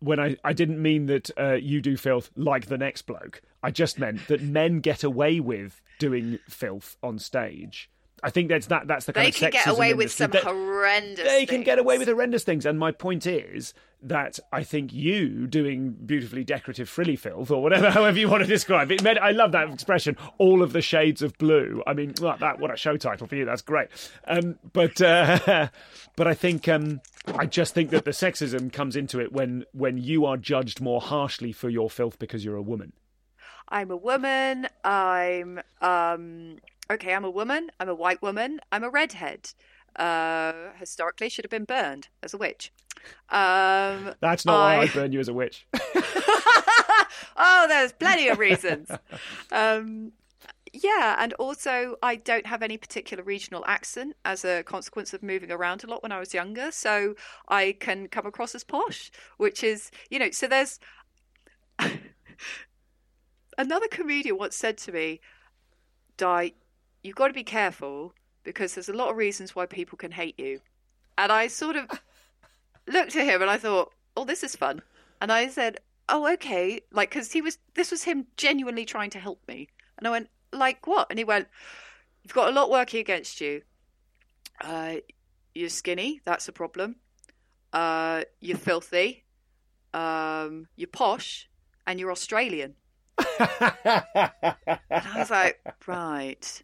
when I, I didn't mean that uh, you do filth like the next bloke. I just meant that men get away with doing filth on stage. I think that's that. That's the kind of thing. they of can get away with some they, horrendous. They can things. get away with horrendous things, and my point is that I think you doing beautifully decorative frilly filth or whatever, however you want to describe it. I love that expression. All of the shades of blue. I mean, well, that what a show title for you. That's great. Um, but uh, but I think um, I just think that the sexism comes into it when when you are judged more harshly for your filth because you're a woman. I'm a woman. I'm um okay, I'm a woman. I'm a white woman. I'm a redhead. Uh, historically, should have been burned as a witch. Um, That's not I... why I'd burn you as a witch. oh, there's plenty of reasons. Um, yeah, and also I don't have any particular regional accent as a consequence of moving around a lot when I was younger, so I can come across as posh, which is, you know, so there's another comedian once said to me, "Di, you've got to be careful because there's a lot of reasons why people can hate you. And I sort of looked at him and I thought, oh, this is fun. And I said, oh, okay. Like, because he was, this was him genuinely trying to help me. And I went, like what? And he went, you've got a lot working against you. Uh, you're skinny. That's a problem. Uh, you're filthy. Um, you're posh. And you're Australian. and I was like, right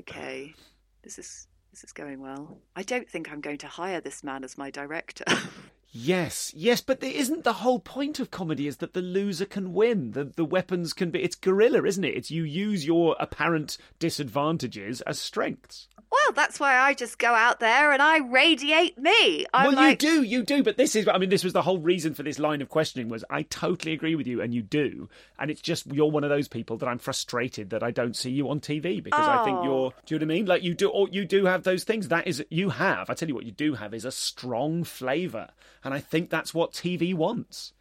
okay, this is this is going well. I don't think I'm going to hire this man as my director. Yes, yes, but isn't the whole point of comedy is that the loser can win. The the weapons can be it's guerrilla, isn't it? It's you use your apparent disadvantages as strengths. Well, that's why I just go out there and I radiate me. I'm well, like... you do, you do, but this is, I mean, this was the whole reason for this line of questioning was I totally agree with you, and you do, and it's just you're one of those people that I'm frustrated that I don't see you on TV because oh. I think oh. you're, do you know what I mean? Like you do, or you do have those things. That is, you have. I tell you what, you do have is a strong flavour, and I think that's what TV wants.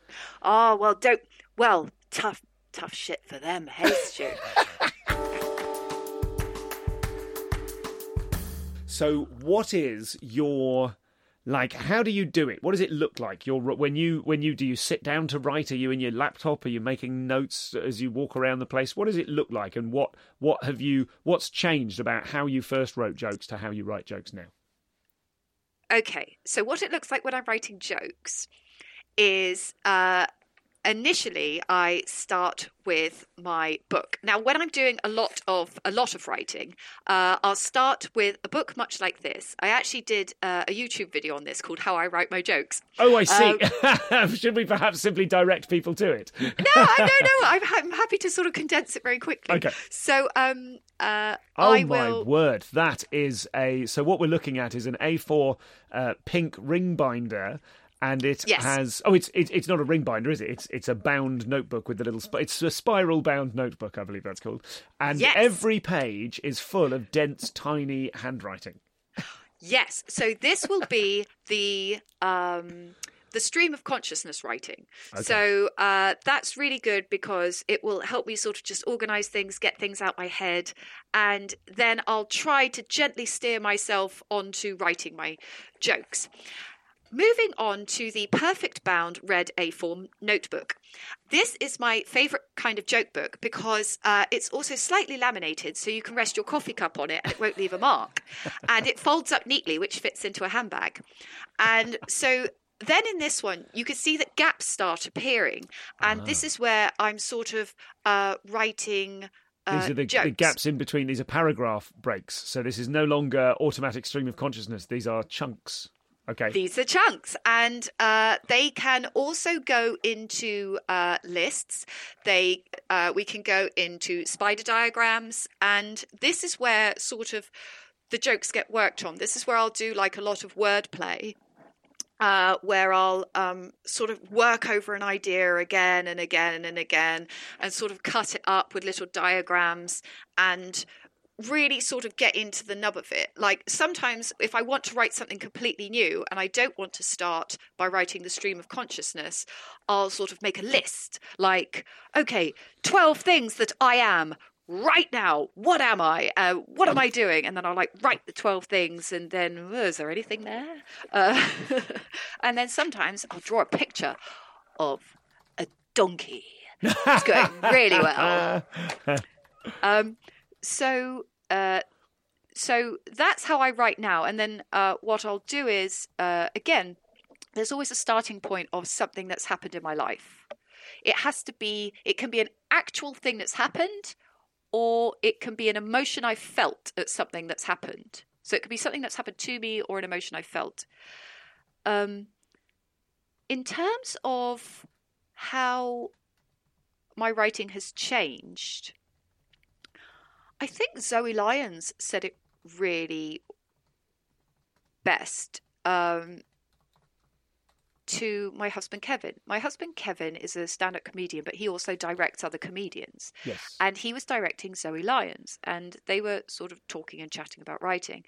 Oh well, don't. Well, tough, tough shit for them, hey, Stu. So, what is your like? How do you do it? What does it look like? Your when you when you do you sit down to write? Are you in your laptop? Are you making notes as you walk around the place? What does it look like? And what what have you? What's changed about how you first wrote jokes to how you write jokes now? Okay, so what it looks like when I'm writing jokes is uh, initially I start with my book. Now, when I'm doing a lot of a lot of writing, uh, I'll start with a book much like this. I actually did uh, a YouTube video on this called "How I Write My Jokes." Oh, I see. Um, Should we perhaps simply direct people to it? no, I don't know. I'm, I'm, happy to sort of condense it very quickly. Okay. So, um, uh, oh I my will... word, that is a. So what we're looking at is an A4 uh, pink ring binder and it yes. has oh it's it, it's not a ring binder is it it's it's a bound notebook with a little sp- it's a spiral bound notebook i believe that's called and yes. every page is full of dense tiny handwriting yes so this will be the um the stream of consciousness writing. Okay. So uh, that's really good because it will help me sort of just organize things, get things out my head, and then I'll try to gently steer myself onto writing my jokes. Moving on to the Perfect Bound Red A4 notebook. This is my favourite kind of joke book because uh, it's also slightly laminated so you can rest your coffee cup on it and it won't leave a mark. and it folds up neatly, which fits into a handbag. And so then in this one, you can see that gaps start appearing. And this ah. is where I'm sort of uh, writing. Uh, these are the, the, gaps in between. These are paragraph breaks. So this is no longer automatic stream of consciousness. These are chunks. Okay. These are chunks, and uh, they can also go into uh, lists. They uh, we can go into spider diagrams, and this is where sort of the jokes get worked on. This is where I'll do like a lot of wordplay. Uh, where I'll um, sort of work over an idea again and again and again and sort of cut it up with little diagrams and really sort of get into the nub of it. Like sometimes if I want to write something completely new and I don't want to start by writing the stream of consciousness, I'll sort of make a list like, okay, 12 things that I am right now. What am I? Uh, what am I doing? And then I'll like write the 12 things and then, oh, is there anything there? Uh, and then sometimes I'll draw a picture of a donkey. It's going really well. Um, so uh, so that's how I write now. And then uh, what I'll do is uh, again, there's always a starting point of something that's happened in my life. It has to be. It can be an actual thing that's happened, or it can be an emotion I felt at something that's happened. So it could be something that's happened to me or an emotion I felt. Um, in terms of how my writing has changed, I think Zoe Lyons said it really best um, to my husband Kevin. My husband Kevin is a stand up comedian, but he also directs other comedians. Yes. And he was directing Zoe Lyons, and they were sort of talking and chatting about writing.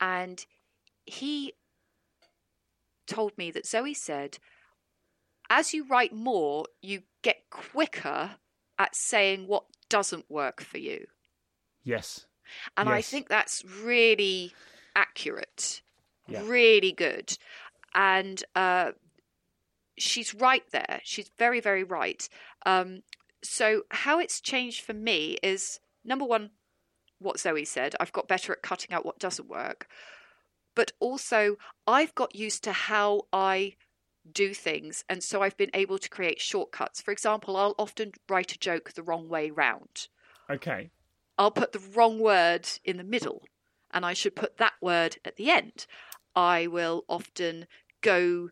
And he told me that Zoe said, as you write more, you get quicker at saying what doesn't work for you. Yes. And I think that's really accurate, Yeah. really good. And uh, she's right there. She's very, very right. Um, so, how it's changed for me is number one, what Zoe said I've got better at cutting out what doesn't work. But also, I've got used to how I do things. And so I've been able to create shortcuts. For example, I'll often write a joke the wrong way round. Okay. I'll put the wrong word in the middle and I should put that word at the end. I will often go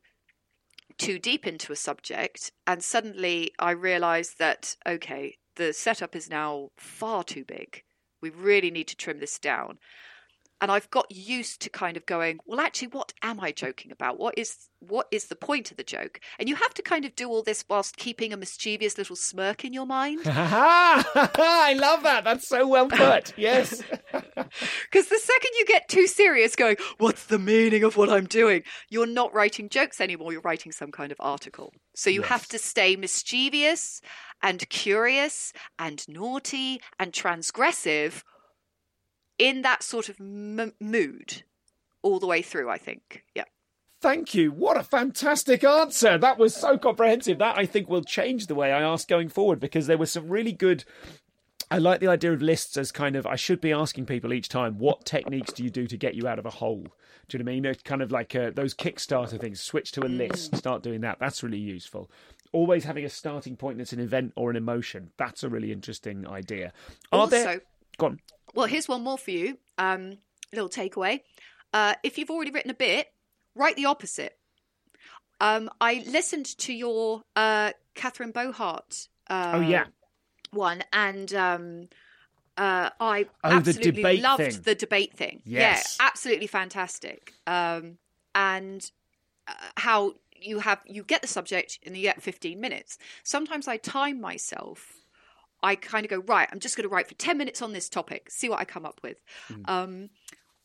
too deep into a subject and suddenly I realize that, okay, the setup is now far too big. We really need to trim this down. And I've got used to kind of going, well, actually, what am I joking about? What is what is the point of the joke? And you have to kind of do all this whilst keeping a mischievous little smirk in your mind. I love that. That's so well put. Yes. Because the second you get too serious, going, What's the meaning of what I'm doing? You're not writing jokes anymore. You're writing some kind of article. So you have to stay mischievous and curious and naughty and transgressive in that sort of m- mood all the way through, I think. Yeah. Thank you. What a fantastic answer. That was so comprehensive. That I think will change the way I ask going forward because there were some really good. I like the idea of lists as kind of I should be asking people each time what techniques do you do to get you out of a hole? Do you know what I mean? It's kind of like uh, those Kickstarter things. Switch to a list. Start doing that. That's really useful. Always having a starting point that's an event or an emotion. That's a really interesting idea. Are also, there? Go on. Well, here's one more for you. Um, little takeaway. Uh, if you've already written a bit, write the opposite. Um, I listened to your uh, Catherine Bohart. Uh, Oh yeah. one, and um, uh, I Oh, absolutely debate loved thing. the debate thing. Yes. Yeah, absolutely fantastic. Um, and uh, how you have you get the subject and you get 15 minutes. Sometimes I time myself. I kind of go right. I'm just going to write for 10 minutes on this topic. See what I come up with. Hmm. Um,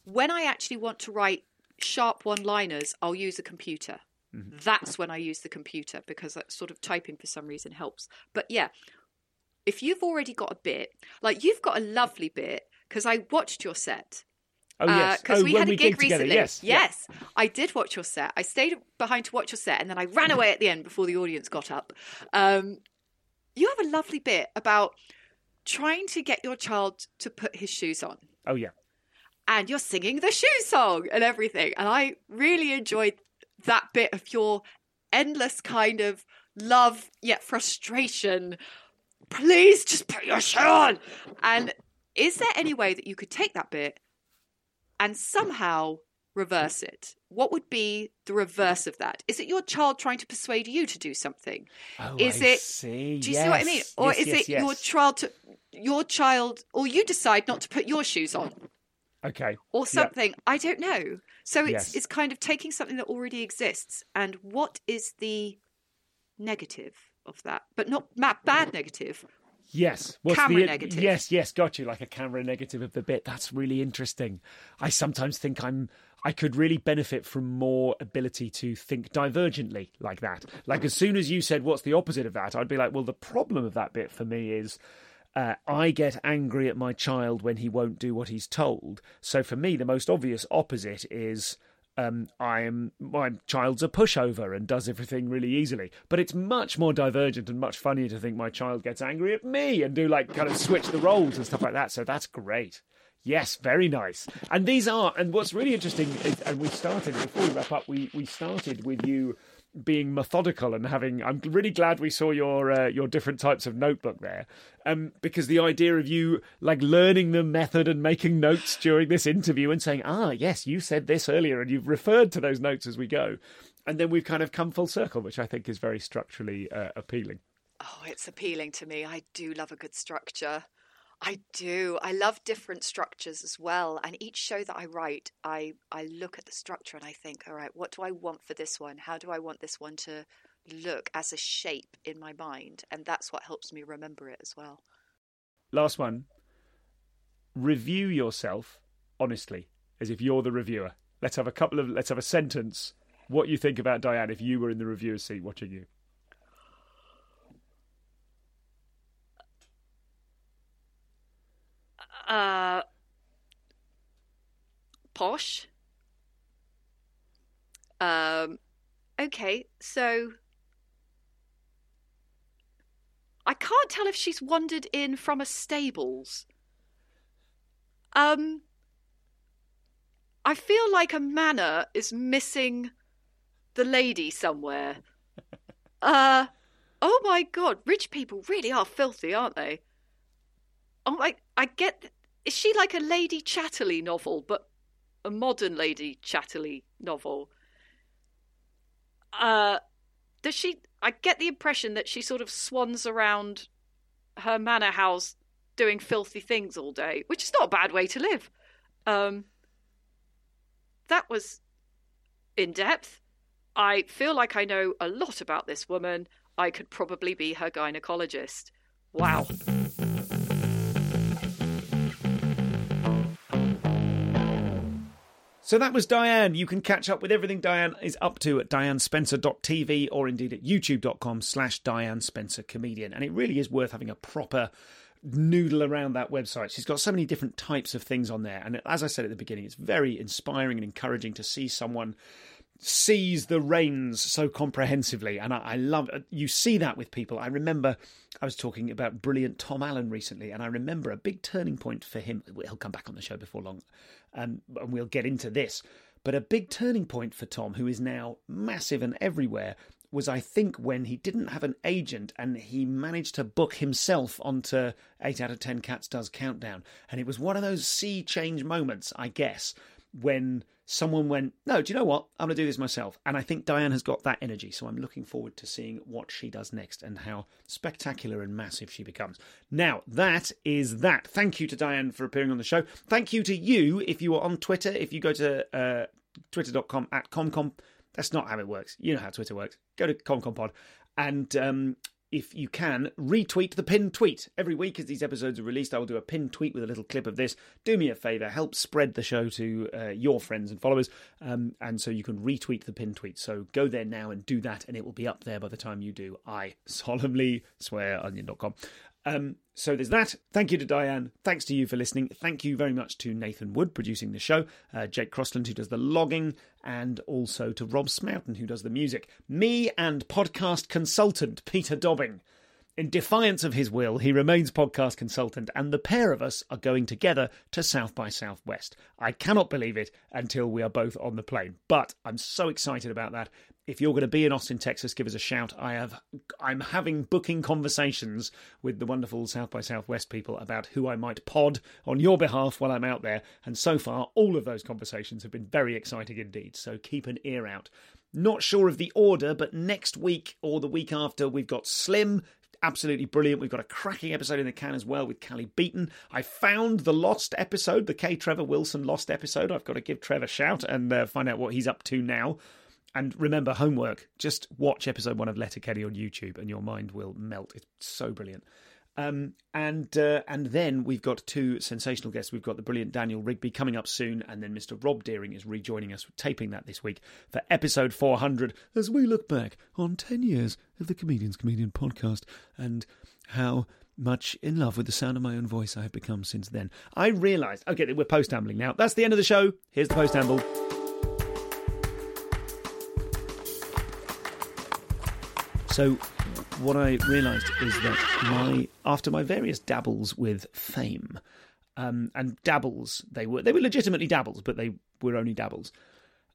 when I actually want to write sharp one-liners, I'll use a computer. Mm-hmm. That's when I use the computer because that sort of typing for some reason helps. But yeah, if you've already got a bit, like you've got a lovely bit, because I watched your set. Oh yes. Because oh, we had a we gig gigged together. recently. Yes. yeah. I did watch your set. I stayed behind to watch your set, and then I ran away at the end before the audience got up. Um, you have a lovely bit about trying to get your child to put his shoes on, Oh yeah. and you're singing the shoe song and everything. And I really enjoyed that bit of your endless kind of love yet frustration. Please just put your shoe on. And is there any way that you could take that bit and somehow reverse it? What would be the reverse of that? Is it your child trying to persuade you to do something? Oh, is I it See. do you see what I mean? Or Yes, is yes, it your child to your child or you decide not to put your shoes on Okay. or Yeah. something? I don't know. So it's Yes. it's kind of taking something that already exists and what is the negative of that? But not bad negative. Yes. What's camera the, negative. Yes, yes, got you. Like a camera negative of the bit. That's really interesting. I sometimes think I'm I could really benefit from more ability to think divergently like that. Like as soon as you said what's the opposite of that, I'd be like, well, the problem of that bit for me is uh, I get angry at my child when he won't do what he's told. So for me, the most obvious opposite is um, I'm my child's a pushover and does everything really easily. But it's much more divergent and much funnier to think my child gets angry at me and do like kind of switch the roles and stuff like that. So that's great. Yes, very nice. And these are, and what's really interesting, is, and we started before we wrap up. We we started with you being methodical and having. I'm really glad we saw your uh, your different types of notebook there, um, because the idea of you like learning the method and making notes during this interview and saying, ah, yes, you said this earlier, and you've referred to those notes as we go, and then we've kind of come full circle, which I think is very structurally uh, appealing. Oh, it's appealing to me. I do love a good structure. I do. I love different structures as well. And each show that I write, I, I look at the structure and I think, all right, what do I want for this one? How do I want this one to look as a shape in my mind? And that's what helps me remember it as well. Last one. Review yourself honestly, as if you're the reviewer. Let's have a couple of let's have a sentence. What you think about Diane if you were in the reviewer's seat watching you. Uh, posh. Um, okay, so I can't tell if she's wandered in from a stables. Um, I feel like a manor is missing the lady somewhere. Uh, oh my god, rich people really are filthy, aren't they? Oh my, I get. Is she like a Lady Chatterley novel, but a modern Lady Chatterley novel? Uh, does she? I get the impression that she sort of swans around her manor house doing filthy things all day, which is not a bad way to live. Um, that was in depth. I feel like I know a lot about this woman. I could probably be her gynecologist. Wow. So that was Diane. You can catch up with everything Diane is up to at dianespencer.tv or indeed at youtube.com slash Diane Spencer Comedian. And it really is worth having a proper noodle around that website. She's got so many different types of things on there. And as I said at the beginning, it's very inspiring and encouraging to see someone seize the reins so comprehensively and I, I love you see that with people. I remember i was talking about brilliant tom allen recently and i remember a big turning point for him. He'll come back on the show before long um, and we'll get into this. But a big turning point for tom who is now massive and everywhere was I think when he didn't have an agent and he managed to book himself onto 8 out of 10 Cats Does Countdown. And it was one of those sea change moments, I guess, when someone went, No, do you know what? I'm going to do this myself. And I think Diane has got that energy. So I'm looking forward to seeing what she does next and how spectacular and massive she becomes. Now, that is that. Thank you to Diane for appearing on the show. Thank you to you if you are on Twitter. If you go to uh, twitter.com at comcom, that's not how it works. You know how Twitter works. Go to comcompod and um, if you can, retweet the pinned tweet. Every week as these episodes are released, I will do a pinned tweet with a little clip of this. Do me a favour, help spread the show to uh, your friends and followers, um, and so you can retweet the pinned tweet. So go there now and do that, and it will be up there by the time you do. I solemnly swear, onion.com. Um, so there's that. Thank you to Diane. Thanks to you for listening. Thank you very much to Nathan Wood producing the show, uh, Jake Crossland who does the logging, and also to Rob Smoughton who does the music. Me and podcast consultant Peter Dobbing. In defiance of his will, he remains podcast consultant, and the pair of us are going together to South by Southwest. I cannot believe it until we are both on the plane, but I'm so excited about that. If you're going to be in Austin, Texas, give us a shout. I have, I'm having booking conversations with the wonderful South by Southwest people about who I might pod on your behalf while I'm out there, and so far, all of those conversations have been very exciting indeed. So keep an ear out. Not sure of the order, but next week or the week after, we've got Slim absolutely brilliant. We've got a cracking episode in the can as well with Cally Beaton. I found the lost episode, the K. Trevor Wilson lost episode. I've got to give Trevor a shout and uh, find out what he's up to now. And remember, homework just watch episode one of Letterkenny on YouTube and your mind will melt. It's so brilliant. Um, and uh, and then we've got two sensational guests. We've got the brilliant Daniel Rigby coming up soon, and then Mr. Rob Deering is rejoining us, taping that this week for episode 400 as we look back on 10 years of the Comedians Comedian podcast and how much in love with the sound of my own voice I have become since then. I realised, okay, we're post ambling now. That's the end of the show. Here's the post So, what I realised is that my after my various dabbles with fame, um, and dabbles they were they were legitimately dabbles, but they were only dabbles.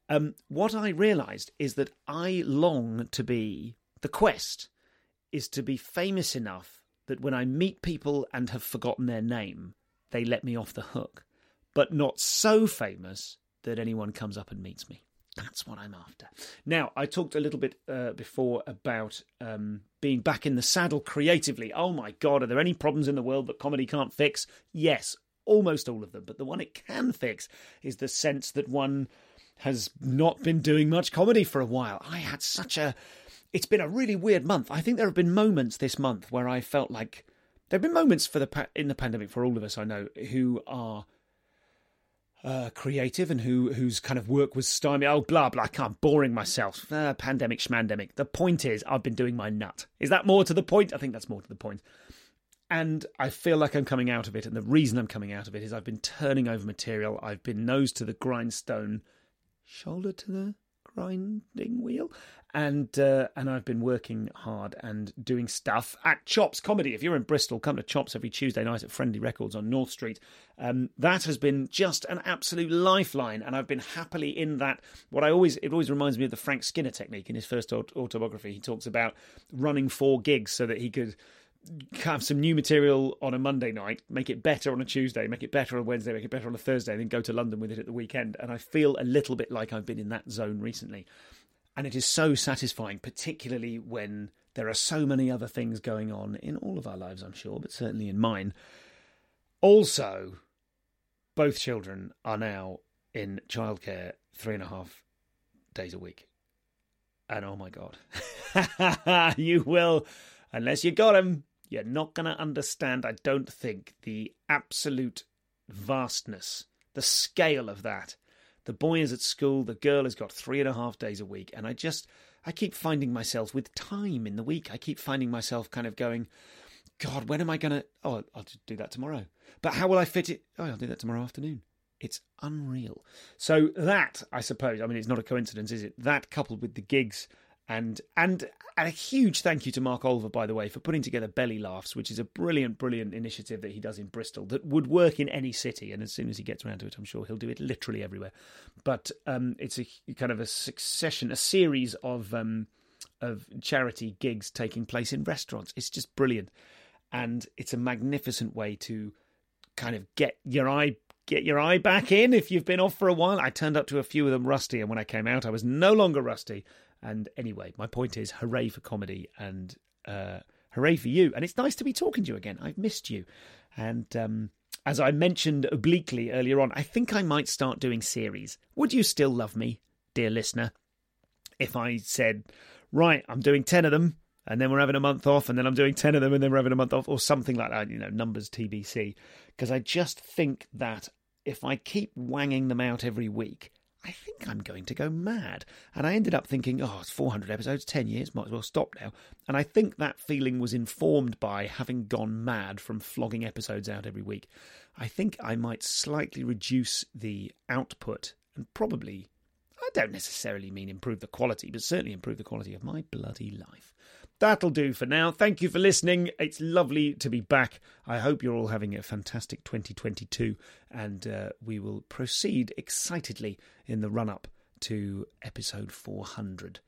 Um, what I realised is that I long to be the quest is to be famous enough that when I meet people and have forgotten their name, they let me off the hook, but not so famous that anyone comes up and meets me. That's what I'm after. Now, I talked a little bit uh, before about um, being back in the saddle creatively. Oh my God, are there any problems in the world that comedy can't fix? Yes, almost all of them. But the one it can fix is the sense that one has not been doing much comedy for a while. I had such a. It's been a really weird month. I think there have been moments this month where I felt like. There have been moments for the in the pandemic for all of us I know who are uh, creative and who whose kind of work was stymied. Oh, blah blah. I can't boring myself. Uh, pandemic, schmandemic. The point is, I've been doing my nut. Is that more to the point? I think that's more to the point. And I feel like I'm coming out of it. And the reason I'm coming out of it is I've been turning over material. I've been nose to the grindstone, shoulder to the grinding wheel, and uh, and I've been working hard and doing stuff at Chops Comedy. If you're in Bristol, come to Chops every Tuesday night at Friendly Records on North Street. Um, that has been just an absolute lifeline, and I've been happily in that. What I always it always reminds me of the Frank Skinner technique in his first autobiography. He talks about running four gigs so that he could have some new material on a Monday night, make it better on a Tuesday, make it better on a Wednesday, make it better on a Thursday, and then go to London with it at the weekend. And I feel a little bit like I've been in that zone recently. And it is so satisfying, particularly when there are so many other things going on in all of our lives, I'm sure, but certainly in mine. Also, both children are now in childcare three and a half days a week. And oh my God, you will, unless you got them, you're not going to understand, I don't think, the absolute vastness, the scale of that the boy is at school, the girl has got three and a half days a week, and I just I keep finding myself with time in the week. I keep finding myself kind of going, God, when am I gonna? Oh, I'll do that tomorrow. But how will I fit it? Oh, I'll do that tomorrow afternoon. It's unreal. So that I suppose. I mean, it's not a coincidence, is it? That coupled with the gigs and and and a huge thank you to Mark Olver, by the way, for putting together Belly Laughs, which is a brilliant, brilliant initiative that he does in Bristol that would work in any city. And as soon as he gets around to it, I'm sure he'll do it literally everywhere. But um, it's a kind of a succession, a series of um, of charity gigs taking place in restaurants. It's just brilliant, and it's a magnificent way to kind of get your eye get your eye back in if you've been off for a while. I turned up to a few of them rusty, and when I came out, I was no longer rusty. And anyway, my point is, hooray for comedy and uh, hooray for you. And it's nice to be talking to you again. I've missed you. And um, as I mentioned obliquely earlier on, I think I might start doing series. Would you still love me, dear listener, if I said, right, I'm doing 10 of them and then we're having a month off, and then I'm doing 10 of them, and then we're having a month off, or something like that, you know, numbers TBC. Because I just think that if I keep wanging them out every week, I think I'm going to go mad. And I ended up thinking, oh, it's 400 episodes, 10 years, might as well stop now. And I think that feeling was informed by having gone mad from flogging episodes out every week. I think I might slightly reduce the output and probably, I don't necessarily mean improve the quality, but certainly improve the quality of my bloody life. That'll do for now. Thank you for listening. It's lovely to be back. I hope you're all having a fantastic 2022, and uh, we will proceed excitedly in the run up to episode 400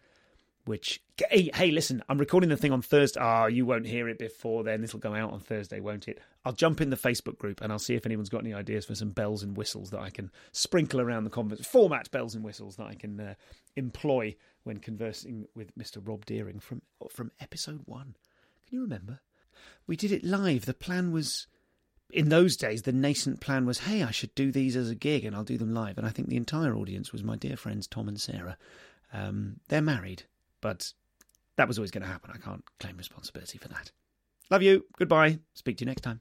which hey, hey listen i'm recording the thing on thursday ah oh, you won't hear it before then this will go out on thursday won't it i'll jump in the facebook group and i'll see if anyone's got any ideas for some bells and whistles that i can sprinkle around the conference format bells and whistles that i can uh, employ when conversing with mr rob deering from from episode one can you remember we did it live the plan was in those days, the nascent plan was, hey, I should do these as a gig and I'll do them live. And I think the entire audience was my dear friends Tom and Sarah. Um, they're married, but that was always going to happen. I can't claim responsibility for that. Love you. Goodbye. Speak to you next time.